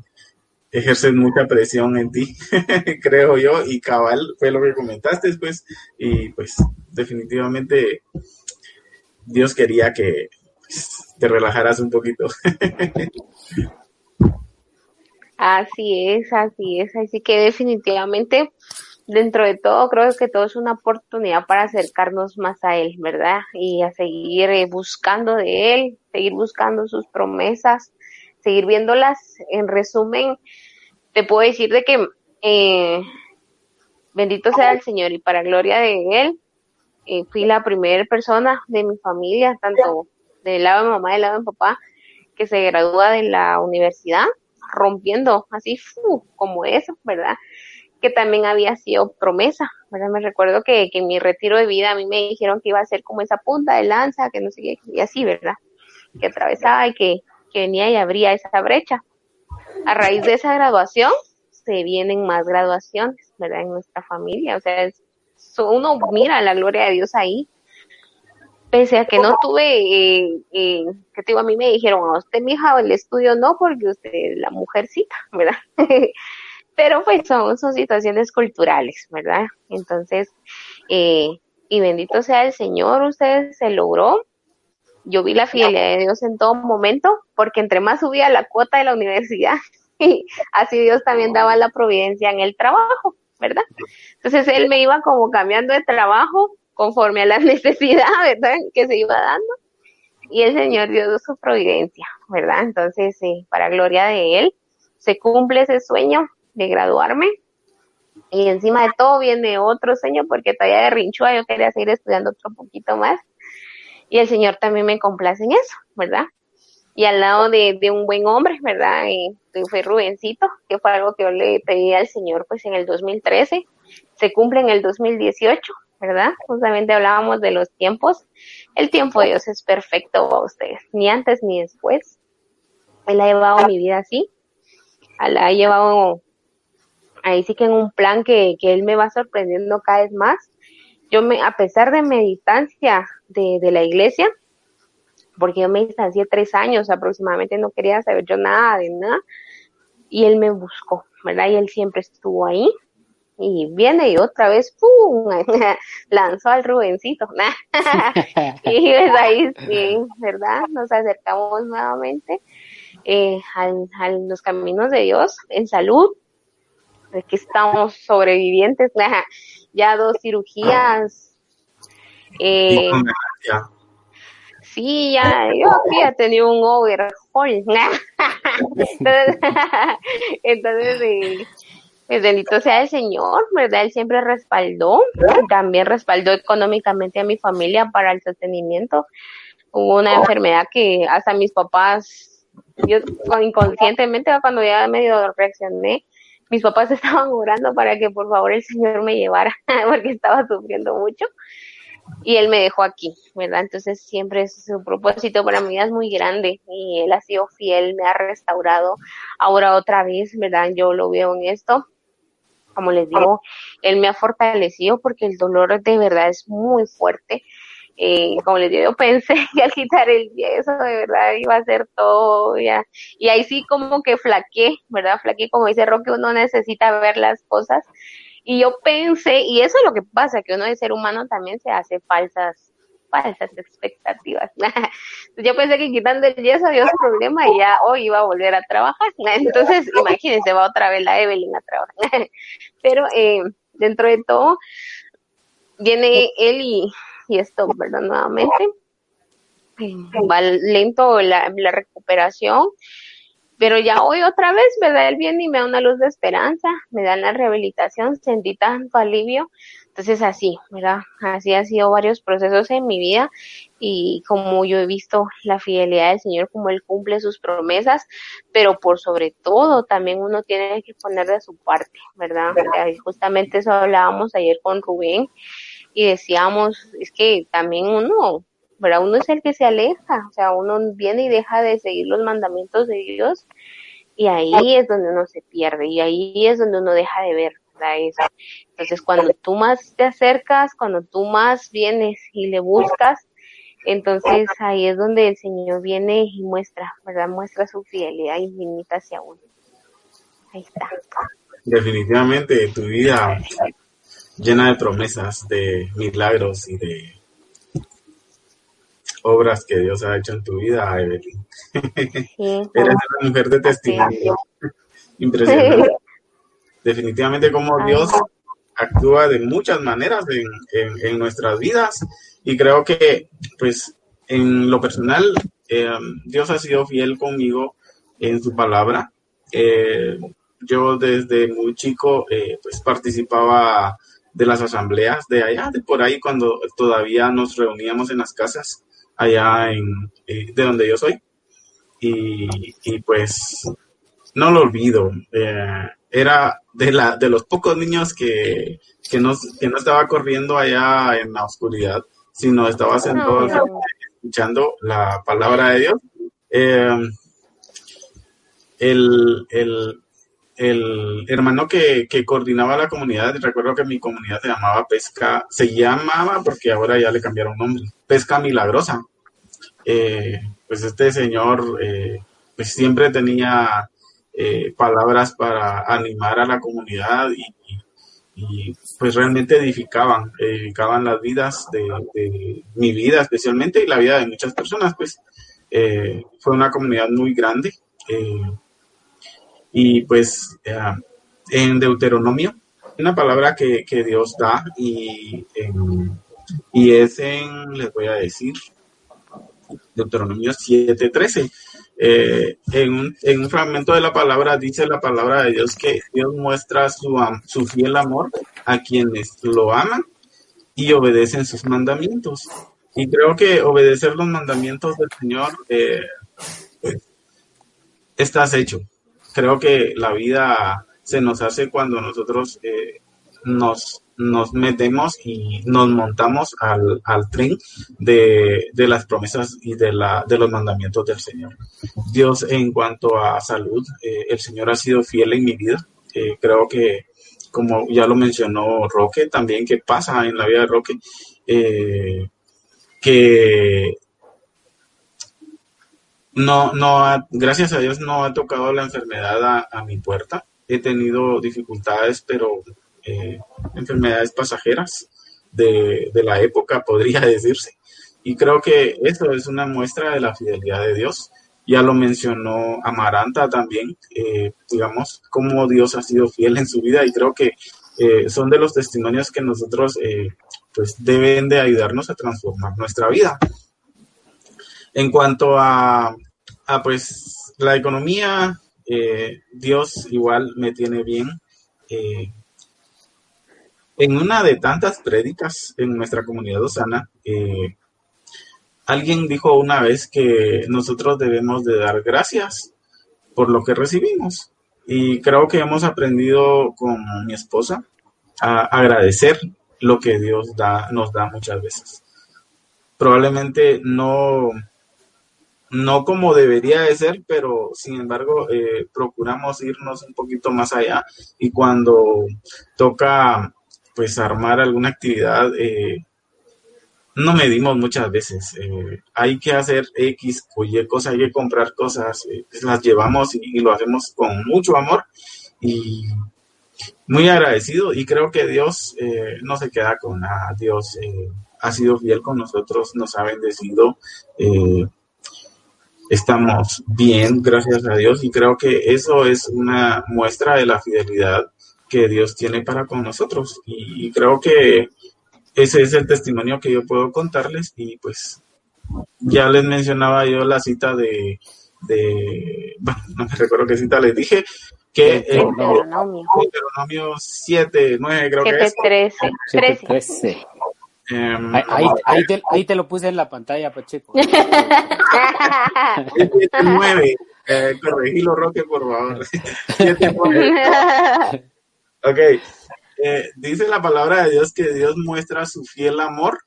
ejercen mucha presión en ti, (laughs) creo yo, y cabal fue lo que comentaste pues, y pues definitivamente Dios quería que pues, te relajaras un poquito. (laughs) así es, así es, así que definitivamente dentro de todo, creo que todo es una oportunidad para acercarnos más a Él, ¿verdad? Y a seguir eh, buscando de Él, seguir buscando sus promesas, seguir viéndolas. En resumen, te puedo decir de que eh, bendito sea el Señor y para gloria de Él, eh, fui la primera persona de mi familia, tanto del lado de mamá del lado de papá, que se gradúa de la universidad, rompiendo así como eso, ¿verdad? Que también había sido promesa, ¿verdad? Me recuerdo que, que en mi retiro de vida a mí me dijeron que iba a ser como esa punta de lanza, que no sé qué, y así, ¿verdad? Que atravesaba y que, que venía y abría esa brecha. A raíz de esa graduación, se vienen más graduaciones, ¿verdad? En nuestra familia, o sea, es, uno mira la gloria de Dios ahí, pese a que no tuve, eh, eh, que digo, a mí me dijeron, a usted, mija, el estudio no, porque usted la mujercita, ¿verdad? (laughs) pero pues son, son situaciones culturales, ¿verdad? Entonces, eh, y bendito sea el Señor, usted se logró. Yo vi la fidelidad de Dios en todo momento, porque entre más subía la cuota de la universidad, (laughs) así Dios también daba la providencia en el trabajo, ¿verdad? Entonces Él me iba como cambiando de trabajo conforme a las (laughs) necesidades, ¿verdad? Que se iba dando. Y el Señor dio su providencia, ¿verdad? Entonces, eh, para gloria de Él, se cumple ese sueño de graduarme. Y encima de todo viene otro sueño porque todavía de rinchua yo quería seguir estudiando otro poquito más. Y el Señor también me complace en eso, ¿verdad? Y al lado de, un buen hombre, ¿verdad? Y fue Rubencito, que fue algo que yo le pedí al Señor pues en el 2013. Se cumple en el 2018, ¿verdad? Justamente hablábamos de los tiempos. El tiempo de Dios es perfecto a ustedes, ni antes ni después. Él ha llevado mi vida así. Ha llevado ahí sí que en un plan que, que él me va sorprendiendo cada vez más. Yo me, a pesar de mi distancia de, de la iglesia, porque yo me distancié tres años aproximadamente, no quería saber yo nada de nada, y él me buscó, ¿verdad? Y él siempre estuvo ahí, y viene y otra vez, ¡pum! (laughs) lanzó al Rubencito, (laughs) y pues ahí sí, ¿verdad? Nos acercamos nuevamente eh, a, a los caminos de Dios en salud, que estamos sobrevivientes, (laughs) ya dos cirugías. Eh, sí, ya, yo ya tenía un overhaul. (laughs) entonces, (laughs) entonces pues bendito sea el Señor, ¿verdad? Él siempre respaldó, también respaldó económicamente a mi familia para el sostenimiento. Hubo una enfermedad que hasta mis papás, yo inconscientemente cuando ya medio reaccioné, mis papás (laughs) estaban orando para que por favor el Señor me llevara, (laughs) porque estaba sufriendo mucho. Y él me dejó aquí, ¿verdad? Entonces siempre su propósito para mí es muy grande y él ha sido fiel, me ha restaurado. Ahora otra vez, ¿verdad? Yo lo veo en esto como les digo, él me ha fortalecido porque el dolor de verdad es muy fuerte. Eh, como les digo, yo pensé (laughs) que al quitar el yeso de verdad iba a ser todo ya. Y ahí sí como que flaqué, ¿verdad? Flaqué, como dice Roque, uno necesita ver las cosas. Y yo pensé, y eso es lo que pasa, que uno de ser humano también se hace falsas falsas expectativas. (laughs) Yo pensé que quitando el yeso había un problema y ya hoy iba a volver a trabajar. (laughs) Entonces, imagínense, va otra vez la Evelyn a trabajar. Pero eh, dentro de todo, viene él y, y esto, ¿verdad? Nuevamente. Va lento la, la recuperación pero ya hoy otra vez, ¿verdad? Él viene y me da una luz de esperanza, me da la rehabilitación, sentí tanto alivio. Entonces así, ¿verdad? Así ha sido varios procesos en mi vida y como yo he visto la fidelidad del Señor, como Él cumple sus promesas, pero por sobre todo también uno tiene que poner de su parte, ¿verdad? justamente eso hablábamos ayer con Rubén y decíamos, es que también uno, ¿verdad? Uno es el que se aleja, o sea, uno viene y deja de seguir los mandamientos de Dios y ahí es donde uno se pierde y ahí es donde uno deja de ver entonces, cuando tú más te acercas, cuando tú más vienes y le buscas, entonces ahí es donde el Señor viene y muestra, ¿verdad? Muestra su fidelidad infinita hacia uno. Ahí está. Definitivamente tu vida llena de promesas, de milagros y de obras que Dios ha hecho en tu vida, Evelyn. Eres una mujer de testimonio. Impresionante (laughs) definitivamente como Dios actúa de muchas maneras en, nuestras vidas y creo que pues en lo personal eh, Dios ha sido fiel conmigo en su palabra. Eh, yo desde muy chico eh, pues participaba de las asambleas de allá, de por ahí cuando todavía nos reuníamos en las casas allá en, de donde yo soy. Y, y pues no lo olvido era de, la, de los pocos niños que, que, no, que no estaba corriendo allá en la oscuridad, sino estaba sentado escuchando la palabra de Dios. Em, el, el, el, hermano que, que, coordinaba la comunidad, recuerdo que mi comunidad se llamaba Pesca, se llamaba porque ahora ya le cambiaron nombre, Pesca Milagrosa. Eh, pues este señor eh, pues siempre tenía eh, palabras para animar a la comunidad y, pues realmente edificaban, edificaban las vidas de, mi vida especialmente y la vida de muchas personas, pues eh, fue una comunidad muy grande eh, y pues en Deuteronomio, una palabra que, Dios da y, y es en, les voy a decir, Deuteronomio 7:13 eh, en, un, en, un, fragmento de la palabra dice la palabra de Dios que Dios muestra su, su fiel amor a quienes lo aman y obedecen sus mandamientos. Y creo que obedecer los mandamientos del Señor eh, pues, estás hecho. Creo que la vida se nos hace cuando nosotros eh, nos nos metemos y nos montamos al, tren de, las promesas y de, la, de los mandamientos del Señor. Dios, en cuanto a salud, eh, el Señor ha sido fiel en mi vida. Eh, creo que, como ya lo mencionó Roque, también que pasa en la vida de Roque, que no, no gracias a Dios no ha tocado la enfermedad a, a mi puerta. He tenido dificultades, pero eh, enfermedades pasajeras de, la época, podría (laughs) decirse. Y creo que esto es una muestra de la fidelidad de Dios. Ya lo mencionó Amaranta también, eh, digamos, cómo Dios ha sido fiel en su vida y creo que eh, son de los testimonios que nosotros pues deben de ayudarnos a transformar nuestra vida. En cuanto a, a pues la economía, Dios igual me tiene bien eh, en una de tantas prédicas en nuestra comunidad osana, eh, alguien dijo una vez que nosotros debemos de dar gracias por lo que recibimos. Y creo que hemos aprendido con mi esposa a agradecer lo que Dios da, nos da muchas veces. Probablemente no, no como debería de ser, pero sin embargo eh, procuramos irnos un poquito más allá y cuando toca pues armar alguna actividad eh, no medimos muchas veces. Eh, hay que hacer X o Y cosas, hay que comprar cosas, pues, las llevamos y, lo hacemos con mucho amor y muy agradecido y creo que Dios no se queda con nada. Dios ha sido fiel con nosotros, nos ha bendecido estamos bien, gracias a Dios, y creo que eso es una muestra de la fidelidad que Dios tiene para con nosotros. Y, creo que ese es el testimonio que yo puedo contarles y pues ya les mencionaba yo la cita de, de bueno, (laughs) no me recuerdo qué cita les dije, que el Deuteronomio 7, 9 creo que es. 13. 13. Em, ahí, ahí, te, ahí, te, lo puse en la pantalla, Pacheco. (laughs) 9. Eh, corregilo, Roque, por favor. (laughs) ok. Eh, dice la palabra de Dios que Dios muestra su fiel amor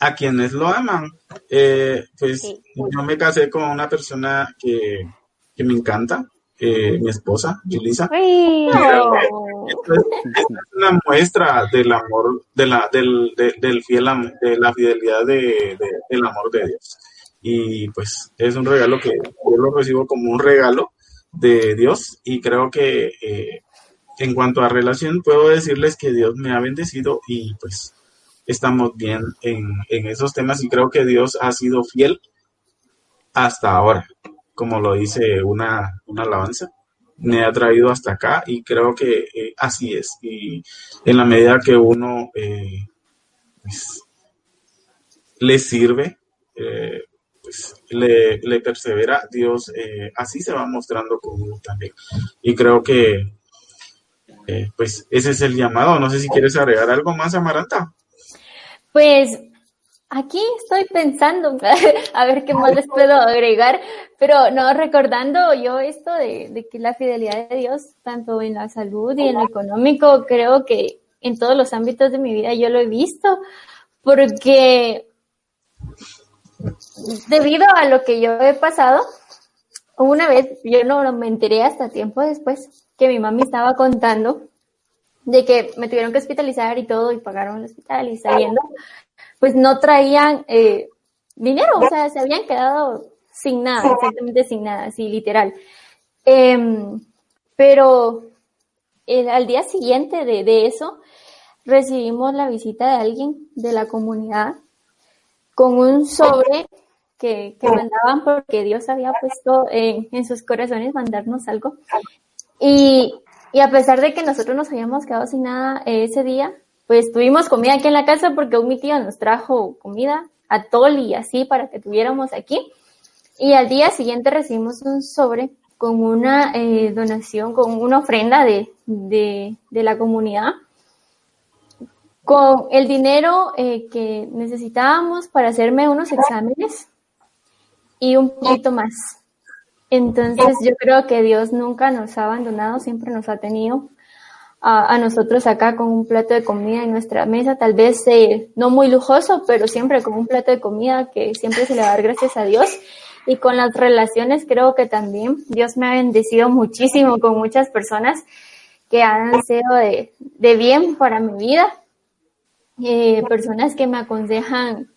a quienes lo aman. Eh, pues yo me casé con una persona que, que me encanta, eh, mi esposa, Julisa. Es una muestra del amor, de la, del, del fiel, de la fidelidad de, del amor de Dios. Y pues es un regalo que yo lo recibo como un regalo de Dios y creo que eh, en cuanto a relación puedo decirles que Dios me ha bendecido y pues estamos bien en, en esos temas y creo que Dios ha sido fiel hasta ahora como lo dice una, alabanza, me ha traído hasta acá y creo que eh, así es. Y en la medida que uno eh, pues, le sirve, eh, pues le, le, persevera, Dios así se va mostrando con uno también. Y creo que pues ese es el llamado. No sé si quieres agregar algo más, Amaranta. Pues aquí estoy pensando (laughs) a ver qué más les puedo agregar, pero no, recordando yo esto de, que la fidelidad de Dios, tanto en la salud y en lo económico, creo que en todos los ámbitos de mi vida yo lo he visto, porque debido a lo que yo he pasado, una vez, yo no me enteré hasta tiempo después, que mi mami estaba contando de que me tuvieron que hospitalizar y todo y pagaron el hospital y saliendo, pues no traían eh, dinero, o sea, se habían quedado sin nada, exactamente sin nada, así literal. Em, pero al día siguiente de, eso, recibimos la visita de alguien de la comunidad con un sobre que, mandaban porque Dios había puesto en, en sus corazones mandarnos algo. Y, y, a pesar de que nosotros nos habíamos quedado sin nada ese día, pues tuvimos comida aquí en la casa porque un mi tío nos trajo comida, atol y así para que tuviéramos aquí. Y al día siguiente recibimos un sobre con una eh, donación, con una ofrenda de, de, la comunidad, con el dinero eh, que necesitábamos para hacerme unos exámenes y un poquito más. Entonces yo creo que Dios nunca nos ha abandonado, siempre nos ha tenido a, nosotros acá con un plato de comida en nuestra mesa, tal vez eh, no muy lujoso, pero siempre con un plato de comida que siempre se le va a dar gracias a Dios. Y con las relaciones creo que también Dios me ha bendecido muchísimo con muchas personas que han sido de, de bien para mi vida, eh, personas que me aconsejan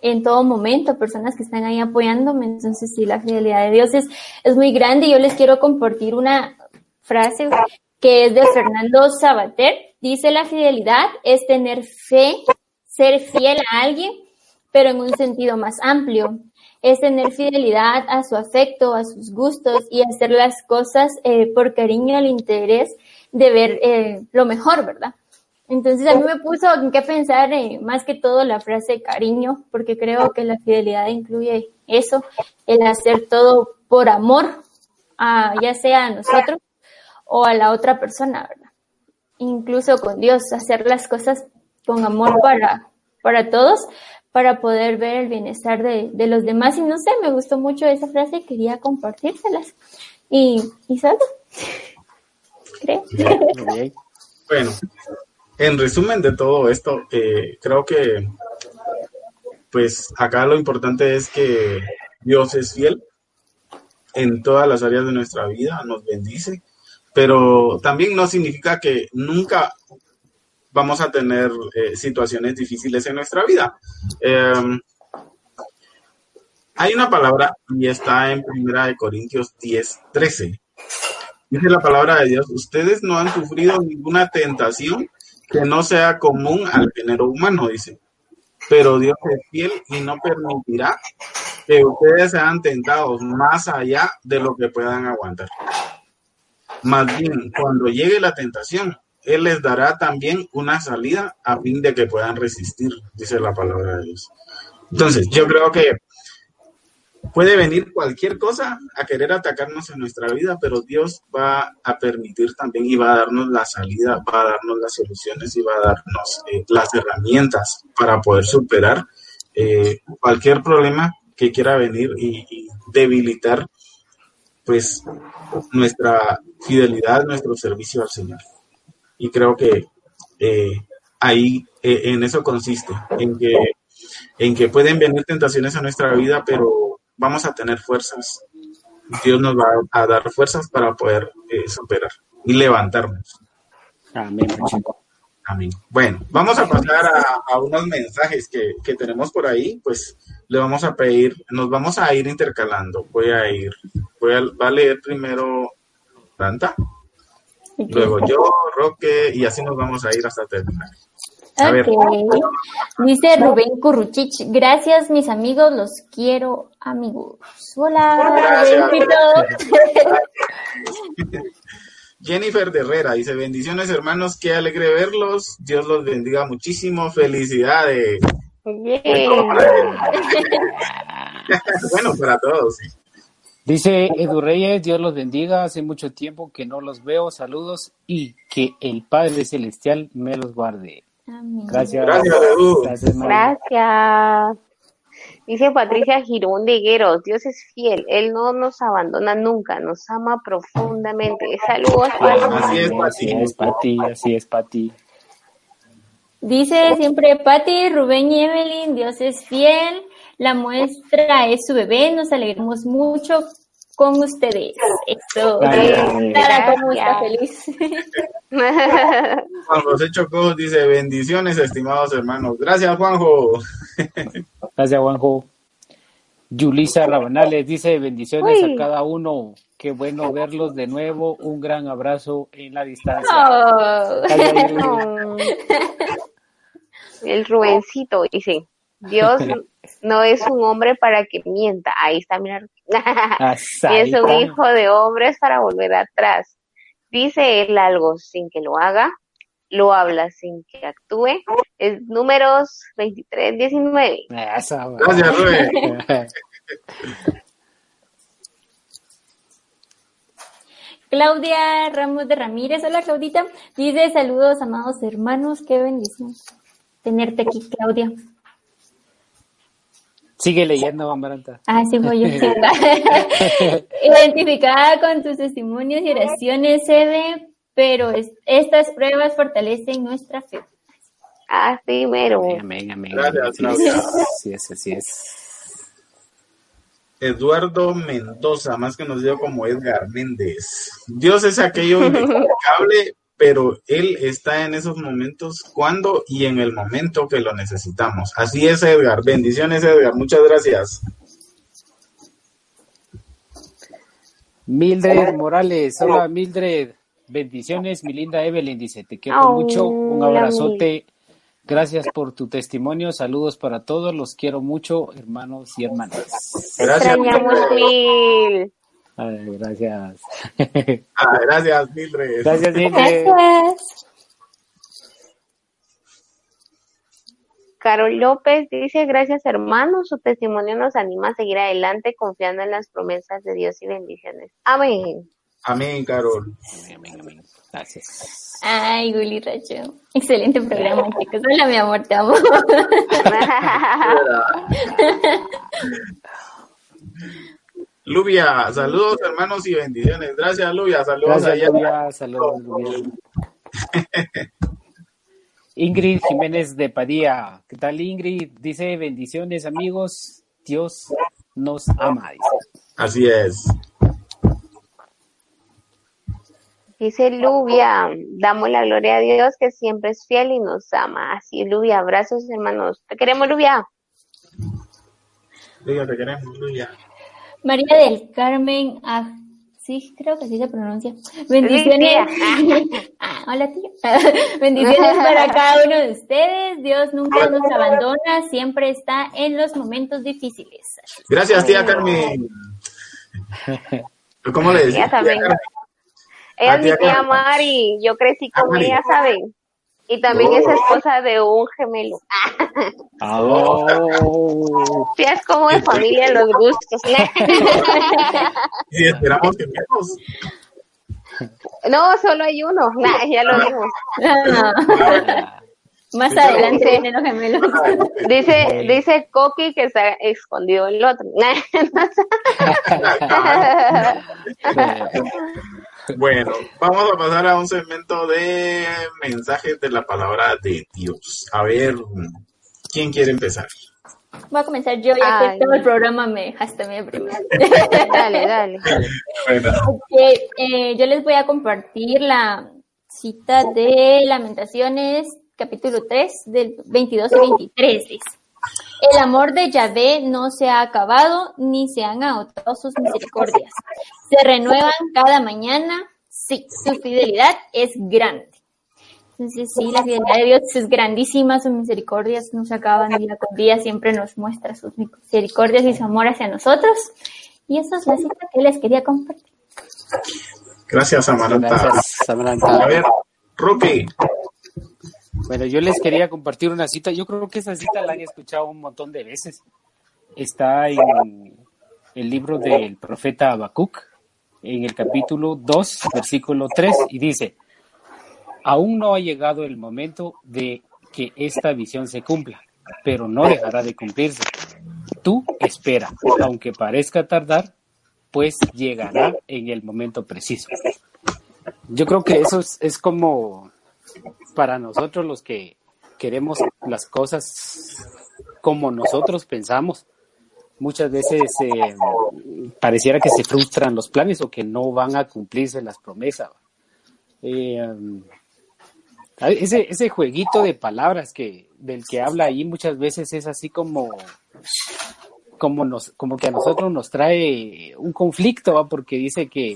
en todo momento, personas que están ahí apoyándome. Entonces, sí, la fidelidad de Dios es, es muy grande. y Yo les quiero compartir una frase que es de Fernando Sabater. Dice la fidelidad es tener fe, ser fiel a alguien, pero en un sentido más amplio. Es tener fidelidad a su afecto, a sus gustos y hacer las cosas eh, por cariño al interés de ver eh, lo mejor, ¿verdad? Entonces a mí me puso en qué pensar eh, más que todo la frase cariño, porque creo que la fidelidad incluye eso, el hacer todo por amor, a, ya sea a nosotros o a la otra persona, ¿verdad? Incluso con Dios, hacer las cosas con amor para, para todos, para poder ver el bienestar de, de los demás. Y no sé, me gustó mucho esa frase quería compartírselas. Y, y salgo. (laughs) Creo. Bueno, en resumen de todo esto, eh, creo que pues acá lo importante es que Dios es fiel en todas las áreas de nuestra vida, nos bendice, pero también no significa que nunca vamos a tener eh, situaciones difíciles en nuestra vida. Em, hay una palabra y está en Primera de Corintios 10, 13. Dice la palabra de Dios, ustedes no han sufrido ninguna tentación que no sea común al género humano, dice. Pero Dios es fiel y no permitirá que ustedes sean tentados más allá de lo que puedan aguantar. Más bien, cuando llegue la tentación, Él les dará también una salida a fin de que puedan resistir, dice la palabra de Dios. Entonces, yo creo que puede venir cualquier cosa a querer atacarnos en nuestra vida, pero Dios va a permitir también y va a darnos la salida, va a darnos las soluciones y va a darnos eh, las herramientas para poder superar eh, cualquier problema que quiera venir y, debilitar pues nuestra fidelidad, nuestro servicio al Señor. Y creo que eh, ahí en eso consiste, en que, en que pueden venir tentaciones a nuestra vida, pero vamos a tener fuerzas. Dios nos va a dar fuerzas para poder eh, superar y levantarnos. Amén. Amén. Bueno, vamos a pasar a, unos mensajes que, tenemos por ahí. Pues le vamos a pedir, nos vamos a ir intercalando. Voy a ir, voy a, leer primero Luego yo, Roque, y así nos vamos a ir hasta terminar. Dice Rubén Curruchich, gracias mis amigos, los quiero amigos. Hola, (laughs) Jennifer de Herrera dice, bendiciones hermanos, qué alegre verlos, Dios los bendiga muchísimo, felicidades. bueno, para todos. Dice Edu Reyes, Dios los bendiga, hace mucho tiempo que no los veo, saludos y que el Padre Celestial me los guarde. Gracias. Gracias, Gracias. Dice Patricia Girón de Gueros, Dios es fiel, Él no nos abandona nunca, nos ama profundamente. Saludos. Así es, Así es, Pati, así es, Pati. Dice siempre Pati, Rubén y Evelyn, Dios es fiel, la muestra es su bebé, nos alegramos mucho con ustedes. Esto, Clara, ¿cómo está feliz? (laughs) Juan José Chocó dice, bendiciones, estimados hermanos. Gracias, Juanjo. (laughs) Gracias, Juanjo. Yulisa Rabanales dice, bendiciones a cada uno. Qué bueno verlos de nuevo. Un gran abrazo en la distancia. Oh. (laughs) El Rubencito dice, Dios (laughs) no es un hombre para que mienta. Ahí está, mira. (laughs) y es un hijo de hombres para volver atrás. Dice él algo sin que lo haga, lo habla sin que actúe. Es números 23, 19. Gracias, Rubén. (laughs) Claudia Ramos de Ramírez, hola Claudita, dice saludos amados hermanos, qué bendición tenerte aquí Claudia. Sigue leyendo, Bambaranta. Ah, sí, voy (laughs) (laughs) Identificada con tus testimonios y oraciones, Eve, pero estas pruebas fortalecen nuestra fe. Así mero. Amén, amén. Gracias, Así es, así es. Eduardo Mendoza, más que nos dio como Edgar Méndez. Dios es aquello inexplicable, pero Él está en esos momentos cuando y en el momento que lo necesitamos. Así es, Edgar. Bendiciones, Edgar. Muchas gracias. Mildred Morales, hola Mildred. Bendiciones, mi linda Evelyn dice, te quiero mucho, un abrazote. Gracias por tu testimonio, saludos para todos, los quiero mucho, hermanos y hermanas. Gracias. mil gracias. Ah, gracias, Mildred. Gracias, Mildred. Gracias. Carol López dice, gracias hermanos, su testimonio nos anima a seguir adelante confiando en las promesas de Dios y bendiciones. Amén. Amén, Carol. Amén, amén, Gracias. Ay, Guli Racho. Excelente programa, chicos. Hola, mi amor, te amo. (laughs) (laughs) (laughs) Lubia, saludos hermanos y bendiciones. Gracias, Lubia. Saludos Gracias, Lubia. Saludos, Lubia. (laughs) Ingrid Jiménez de Padilla. ¿Qué tal, Ingrid? Dice bendiciones, amigos. Dios nos ama. Así es. Dice Lubia, damos la gloria a Dios que siempre es fiel y nos ama. Así, Lubia, abrazos hermanos. Te queremos, Lubia. Lubia, te queremos, Lubia. María del Carmen, ah, sí, creo que así se pronuncia. Bendiciones. (laughs) Ah, hola, tía. (laughs) Bendiciones para cada uno de ustedes. Dios nunca nos abandona, siempre está en los momentos difíciles. Gracias, tía Carmen. ¿Cómo le decía? Ella es mi tía Mari, yo crecí con ella, ¿saben? Y también es esposa de un gemelo. Oh. Sí, es como de familia los gustos. Y (laughs) esperamos gemelos. No, solo hay uno, ya lo vimos. Más adelante vienen los gemelos. Dice, dice Coqui que está escondido el otro. (laughs) (laughs) Bueno, vamos a pasar a un segmento de mensajes de la palabra de Dios. A ver, ¿quién quiere empezar? Voy a comenzar yo, ya que todo el programa me dejaste mi primero. dale, dale. Bueno. Okay, eh, yo les voy a compartir la cita de Lamentaciones, capítulo 3, del 22 y 23. El amor de Yahvé no se ha acabado, ni se han agotado sus misericordias. Se renuevan cada mañana. Sí, su fidelidad es grande. Entonces, sí, la fidelidad de Dios es grandísima, sus misericordias no se acaban día con día, siempre nos muestra sus misericordias y su amor hacia nosotros. Y esa es la cita que les quería compartir. Gracias, Amaranta. Gracias, Amaranta. A ver, Roque. Bueno, yo les quería compartir una cita. Yo creo que esa cita la han escuchado un montón de veces. Está en el libro del profeta Habacuc, en el capítulo 2, versículo 3, y dice, aún no ha llegado el momento de que esta visión se cumpla, pero no dejará de cumplirse. Tú espera, aunque parezca tardar, pues llegará en el momento preciso. Yo creo que eso es, es como para nosotros los que queremos las cosas como nosotros pensamos, muchas veces eh, pareciera que se frustran los planes o que no van a cumplirse las promesas. Eh, ese, ese jueguito de palabras que del que habla ahí muchas veces es así como como que a nosotros nos trae un conflicto ¿va? porque dice que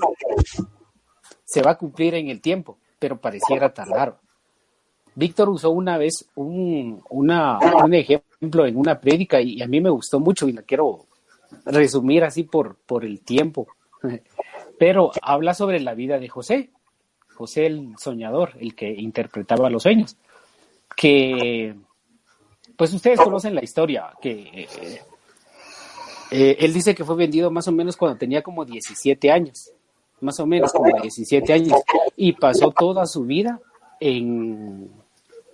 se va a cumplir en el tiempo pero pareciera tardar Víctor usó una vez un, un ejemplo en una prédica y a mí me gustó mucho y la quiero resumir así por, por el tiempo. (laughs) Pero habla sobre la vida de José, José el soñador, el que interpretaba los sueños. Que, pues ustedes conocen la historia, que eh, él dice que fue vendido más o menos cuando tenía como 17 años, más o menos como 17 años, y pasó toda su vida en,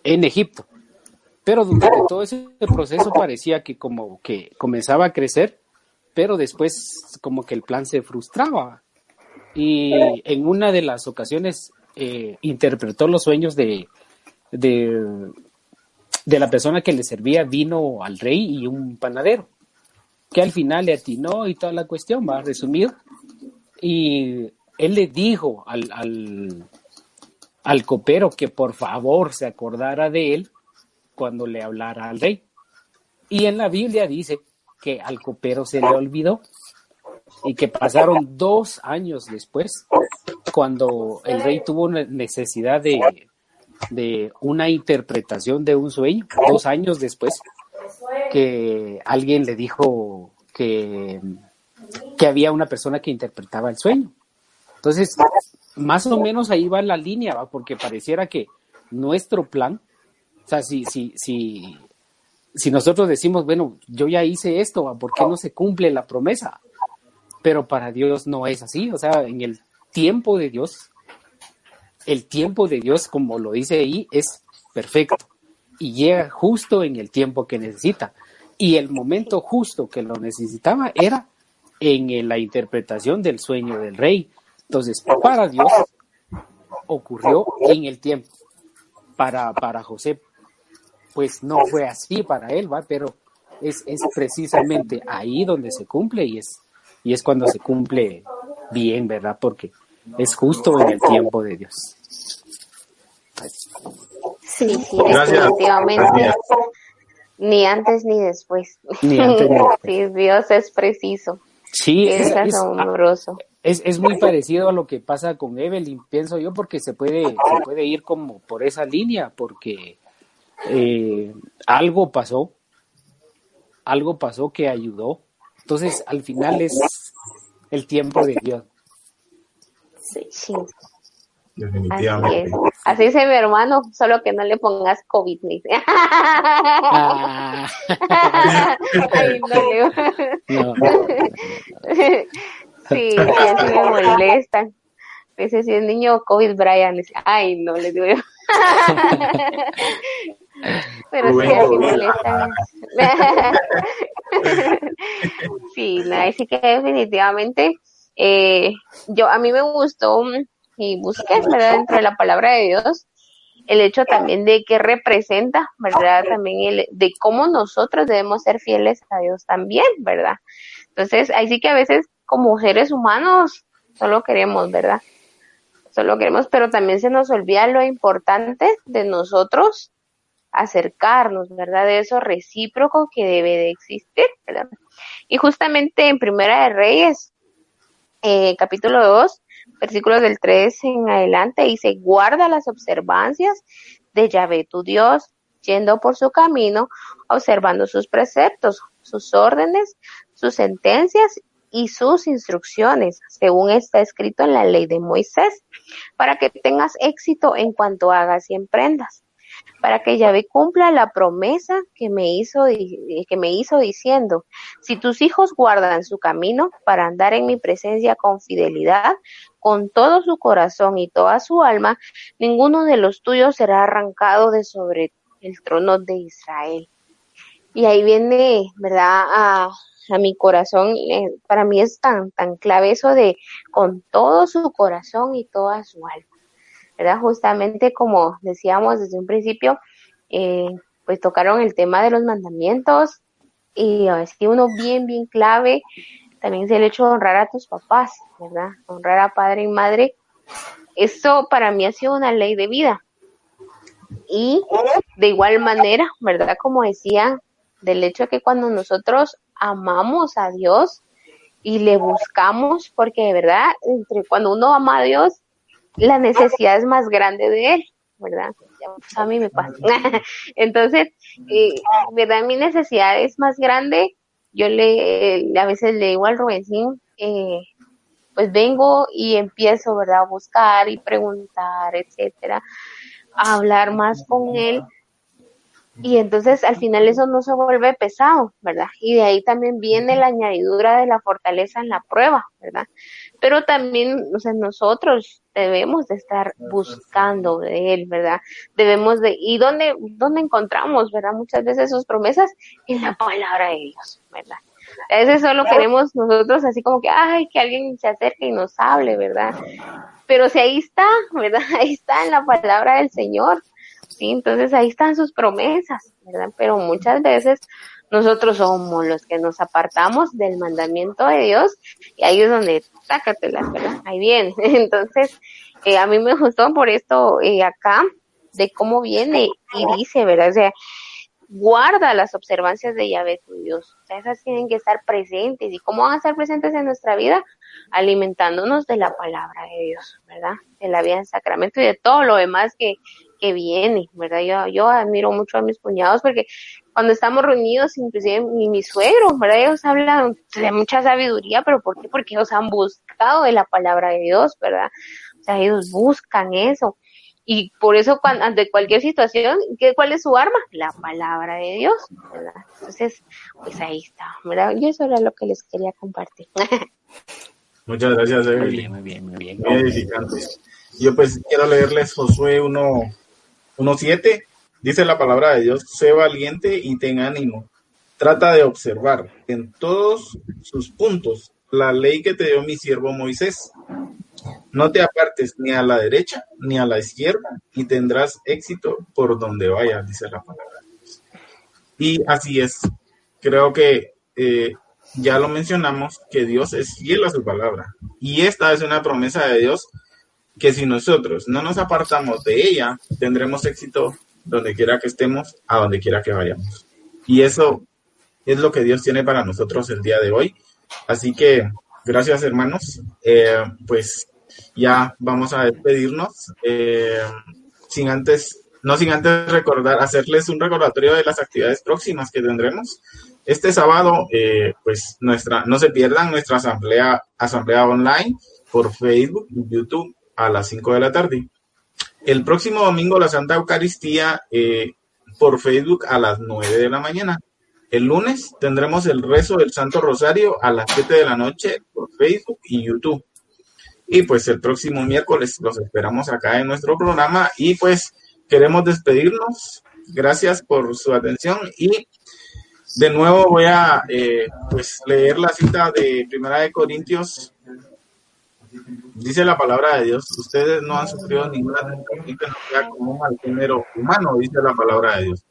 en Egipto. Pero durante todo ese proceso parecía que como que comenzaba a crecer, pero después como que el plan se frustraba. Y en una de las ocasiones eh, interpretó los sueños de, de, de la persona que le servía vino al rey y un panadero, que al final le atinó y toda la cuestión, va resumido. Y él le dijo al, al, al copero que por favor se acordara de él cuando le hablara al rey. Y en la Biblia dice que al copero se le olvidó y que pasaron dos años después, cuando el rey tuvo necesidad de, de una interpretación de un sueño, dos años después, que alguien le dijo que, que había una persona que interpretaba el sueño. Entonces, más o menos ahí va la línea, porque pareciera que nuestro plan, o sea, si, si, si, si nosotros decimos, bueno, yo ya hice esto. ¿por qué no se cumple la promesa? Pero para Dios no es así, o sea, en el tiempo de Dios, el tiempo de Dios, como lo dice ahí, es perfecto y llega justo en el tiempo que necesita. Y el momento justo que lo necesitaba era en la interpretación del sueño del rey. Entonces, para Dios ocurrió en el tiempo. Para, para José, pues no fue así para él, ¿va? Pero es, es precisamente ahí donde se cumple y es, y es cuando se cumple bien, ¿verdad? Porque es justo en el tiempo de Dios. Sí, sí, definitivamente. Ni antes ni después. Ni antes ni después. (laughs) sí, Dios es preciso. Sí, es, es, asombroso. Es, es, muy parecido a lo que pasa con Evelyn, pienso yo, porque se puede, se puede ir como por esa línea, porque eh, algo pasó, algo pasó que ayudó. Entonces, al final es el tiempo de Dios. Sí, sí. Definitivamente. Así, es. Así mi hermano, solo que no le pongas COVID, me dice. Ah. (laughs) Ay, no, no. (laughs) Sí, sí, así (laughs) me molestan. Dice, si el niño COVID Brian, dice, ay, no, le digo yo. (laughs) Pero sí, así molestan. (laughs) sí, no, así que definitivamente, eh, yo, a mí me gustó y busqué, ¿verdad? Dentro de la palabra de Dios, el hecho también de que representa, ¿verdad? También el, de cómo nosotros debemos ser fieles a Dios también, ¿verdad? Entonces, ahí sí que a veces como seres humanos solo queremos, ¿verdad? Solo queremos, pero también se nos olvida lo importante de nosotros acercarnos, ¿verdad? De eso recíproco que debe de existir, ¿verdad? Y justamente en Primera de Reyes, eh, capítulo 2, versículos del 3 en adelante, dice, guarda las observancias de Yahvé tu Dios, yendo por su camino, observando sus preceptos, sus órdenes, sus sentencias y sus instrucciones, según está escrito en la ley de Moisés, para que tengas éxito en cuanto hagas y emprendas para que Yahvé cumpla la promesa que me hizo que me hizo diciendo, si tus hijos guardan su camino para andar en mi presencia con fidelidad, con todo su corazón y toda su alma, ninguno de los tuyos será arrancado de sobre el trono de Israel. Y ahí viene, ¿verdad? A, a mi corazón, eh, para mí es tan, tan clave eso de con todo su corazón y toda su alma. ¿verdad? Justamente como decíamos desde un principio, eh, pues tocaron el tema de los mandamientos y así uno bien, bien clave, también es el hecho de honrar a tus papás, ¿verdad? Honrar a padre y madre. Eso para mí ha sido una ley de vida. Y de igual manera, ¿verdad? Como decía, del hecho de que cuando nosotros amamos a Dios y le buscamos, porque de verdad, entre cuando uno ama a Dios, la necesidad es más grande de él, ¿verdad? Pues, a mí me pasa. (laughs) Entonces, eh, ¿verdad? Mi necesidad es más grande. Yo le, a veces le digo al Rubensín, eh, pues vengo y empiezo, ¿verdad? A buscar y preguntar, etcétera, a hablar más con él. Y entonces al final eso no se vuelve pesado, ¿verdad? Y de ahí también viene la añadidura de la fortaleza en la prueba, ¿verdad? Pero también, o sea, nosotros debemos de estar buscando de Él, ¿verdad? Debemos de, ¿y dónde, dónde encontramos, verdad? Muchas veces sus promesas en la palabra de Dios, ¿verdad? A veces solo queremos nosotros así como que, ay, que alguien se acerque y nos hable, ¿verdad? Pero si ahí está, ¿verdad? (laughs) Ahí está en la palabra del Señor, Entonces ahí están sus promesas, ¿verdad? Pero muchas veces nosotros somos los que nos apartamos del mandamiento de Dios y ahí es donde sácatelas, ¿verdad? Ahí viene. (laughs) Entonces, eh, a mí me gustó por esto eh, acá de cómo viene y dice, ¿verdad? O sea, guarda las observancias de Yahvé tu Dios. O sea, esas tienen que estar presentes. ¿Y cómo van a estar presentes en nuestra vida? Alimentándonos de la palabra de Dios, ¿verdad? De la vida en sacramento y de todo lo demás que, que viene, ¿verdad? Yo, yo admiro mucho a mis cuñados porque cuando estamos reunidos, inclusive mi, mi suegro, ¿verdad? Ellos hablan de mucha sabiduría, pero ¿por qué? Porque ellos han buscado de la palabra de Dios, ¿verdad? O sea, ellos buscan eso. Y por eso, cuando, ante cualquier situación, ¿qué, ¿cuál es su arma? La palabra de Dios, ¿verdad? Entonces, pues ahí está, ¿verdad? Y eso era lo que les quería compartir. (laughs) Muchas gracias, Evelyn. Muy bien, muy bien, muy bien. Muy edificante. Yo pues quiero leerles Josué 1.7. Dice la palabra de Dios, sé valiente y ten ánimo. Trata de observar en todos sus puntos la ley que te dio mi siervo Moisés. No te apartes ni a la derecha ni a la izquierda y tendrás éxito por donde vayas, dice la palabra de Dios. Y así es. Creo que eh, ya lo mencionamos, que Dios es fiel a su palabra. Y esta es una promesa de Dios que si nosotros no nos apartamos de ella, tendremos éxito donde quiera que estemos, a donde quiera que vayamos. Y eso es lo que Dios tiene para nosotros el día de hoy. Así que gracias hermanos. Eh, pues ya vamos a despedirnos. Eh, sin antes, no sin antes recordar, hacerles un recordatorio de las actividades próximas que tendremos. Este sábado, eh, pues nuestra, no se pierdan nuestra asamblea, asamblea online por Facebook YouTube a las 5 de la tarde. El próximo domingo la Santa Eucaristía eh, por Facebook a las 9 de la mañana. El lunes tendremos el rezo del Santo Rosario a las 7 de la noche por Facebook y YouTube. Y pues el próximo miércoles los esperamos acá en nuestro programa y pues queremos despedirnos. Gracias por su atención y de nuevo voy a eh, pues leer la cita de Primera de Corintios. Dice la palabra de Dios, ustedes no han sufrido ninguna tentación que no sea común al género humano, dice la palabra de Dios.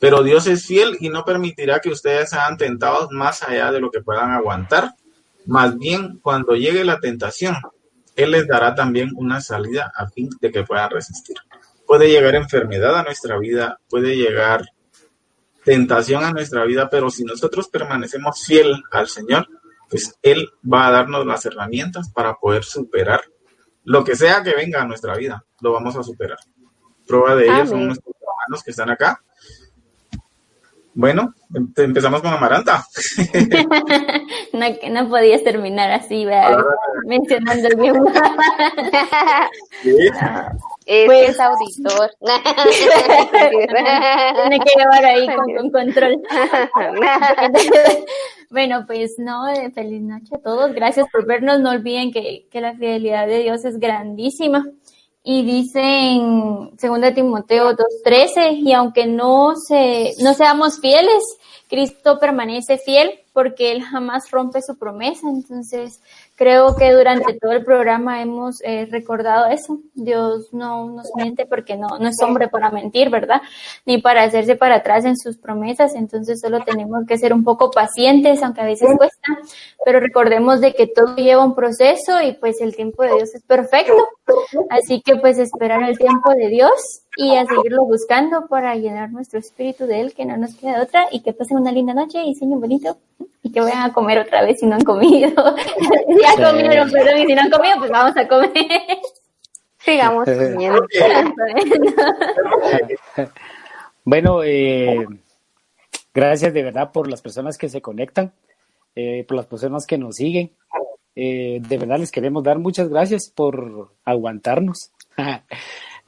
Pero Dios es fiel y no permitirá que ustedes sean tentados más allá de lo que puedan aguantar. Más bien, cuando llegue la tentación, Él les dará también una salida a fin de que puedan resistir. Puede llegar enfermedad a nuestra vida, puede llegar tentación a nuestra vida, pero si nosotros permanecemos fiel al Señor, pues Él va a darnos las herramientas para poder superar lo que sea que venga a nuestra vida, lo vamos a superar. Prueba de ello son nuestros hermanos que están acá. Bueno, em, empezamos con Amaranta. (laughs) no, no podías terminar así, mencionando el mismo. Es, pues, es auditor. (laughs) Tiene que llevar ahí con, control. (laughs) bueno, pues no, feliz noche a todos. Gracias por vernos. No olviden que, que la fidelidad de Dios es grandísima. Y dice en 2 Timoteo 2.13, y aunque no, se, no seamos fieles, Cristo permanece fiel porque Él jamás rompe su promesa. Entonces, creo que durante todo el programa hemos eh, recordado eso. Dios no nos miente porque no, no es hombre para mentir, ¿verdad? Ni para hacerse para atrás en sus promesas. Entonces, solo tenemos que ser un poco pacientes, aunque a veces cuesta. Pero recordemos de que todo lleva un proceso y pues el tiempo de Dios es perfecto. Así que pues esperar el tiempo de Dios y a seguirlo buscando para llenar nuestro espíritu de Él, que no nos queda otra, y que pasen una linda noche y sueñen bonito, y que vayan a comer otra vez si no han comido. (laughs) ya comieron, perdón, y si no han comido, pues vamos a comer. Sigamos comiendo. (laughs) bueno, eh, gracias de verdad por las personas que se conectan, eh, por las personas que nos siguen. Eh, de verdad les queremos dar muchas gracias por aguantarnos. (laughs)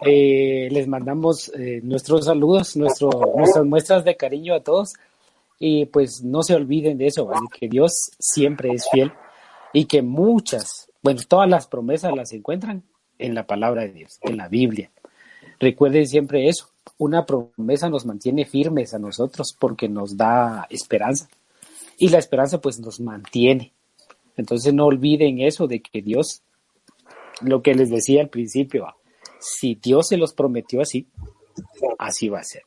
Eh, les mandamos eh, nuestros saludos, nuestro, nuestras muestras de cariño a todos y pues no se olviden de eso, que Dios siempre es fiel y que muchas, bueno, todas las promesas las encuentran en la palabra de Dios, en la Biblia. Recuerden siempre eso, una promesa nos mantiene firmes a nosotros porque nos da esperanza y la esperanza pues nos mantiene. Entonces no olviden eso de que Dios, lo que les decía al principio, si Dios se los prometió así, así va a ser.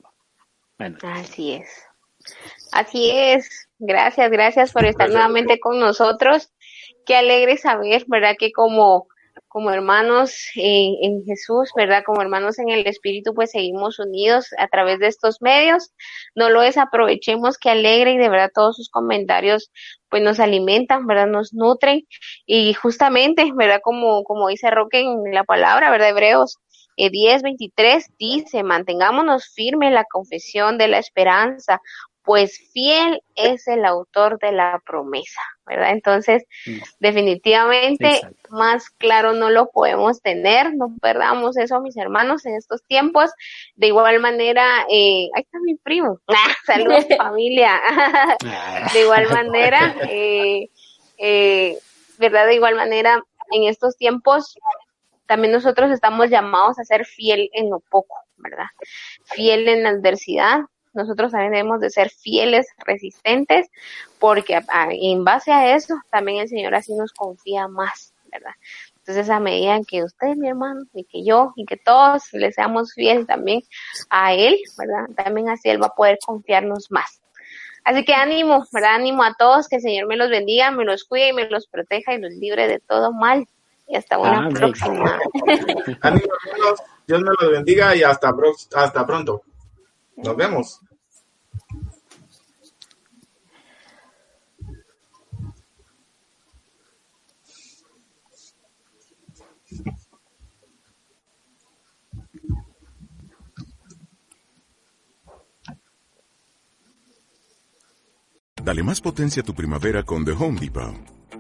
Así es. Así es. Gracias, gracias por estar nuevamente con nosotros. Qué alegre saber, ¿verdad? Que como como hermanos en, Jesús, ¿verdad? Como hermanos en el Espíritu, pues seguimos unidos a través de estos medios. No lo desaprovechemos, que alegre y de verdad todos sus comentarios pues nos alimentan, ¿verdad? Nos nutren y justamente, ¿verdad? Como, como dice Roque en la palabra, ¿verdad? Hebreos eh, 10, 23 dice, mantengámonos firmes en la confesión de la esperanza, pues fiel es el autor de la promesa, ¿verdad? Entonces, mm. definitivamente más claro no lo podemos tener, no perdamos eso, mis hermanos, en estos tiempos. De igual manera, eh, ahí está mi primo, (laughs) saludos (laughs) familia. de igual manera, (laughs) eh, eh, ¿verdad? De igual manera, en estos tiempos también nosotros estamos llamados a ser fiel en lo poco, ¿verdad? Fiel en la adversidad. Nosotros también debemos de ser fieles, resistentes, porque en base a eso también el Señor así nos confía más, ¿verdad? Entonces, a medida que usted, mi hermano, y que yo, y que todos le seamos fieles también a Él, ¿verdad? También así Él va a poder confiarnos más. Así que ánimo, ¿verdad? Ánimo a todos, que el Señor me los bendiga, me los cuide y me los proteja y los libre de todo mal. Y hasta una próxima. (laughs) ánimo, Dios me los bendiga y hasta, hasta pronto. Nos vemos. Dale más potencia a tu primavera con The Home Depot.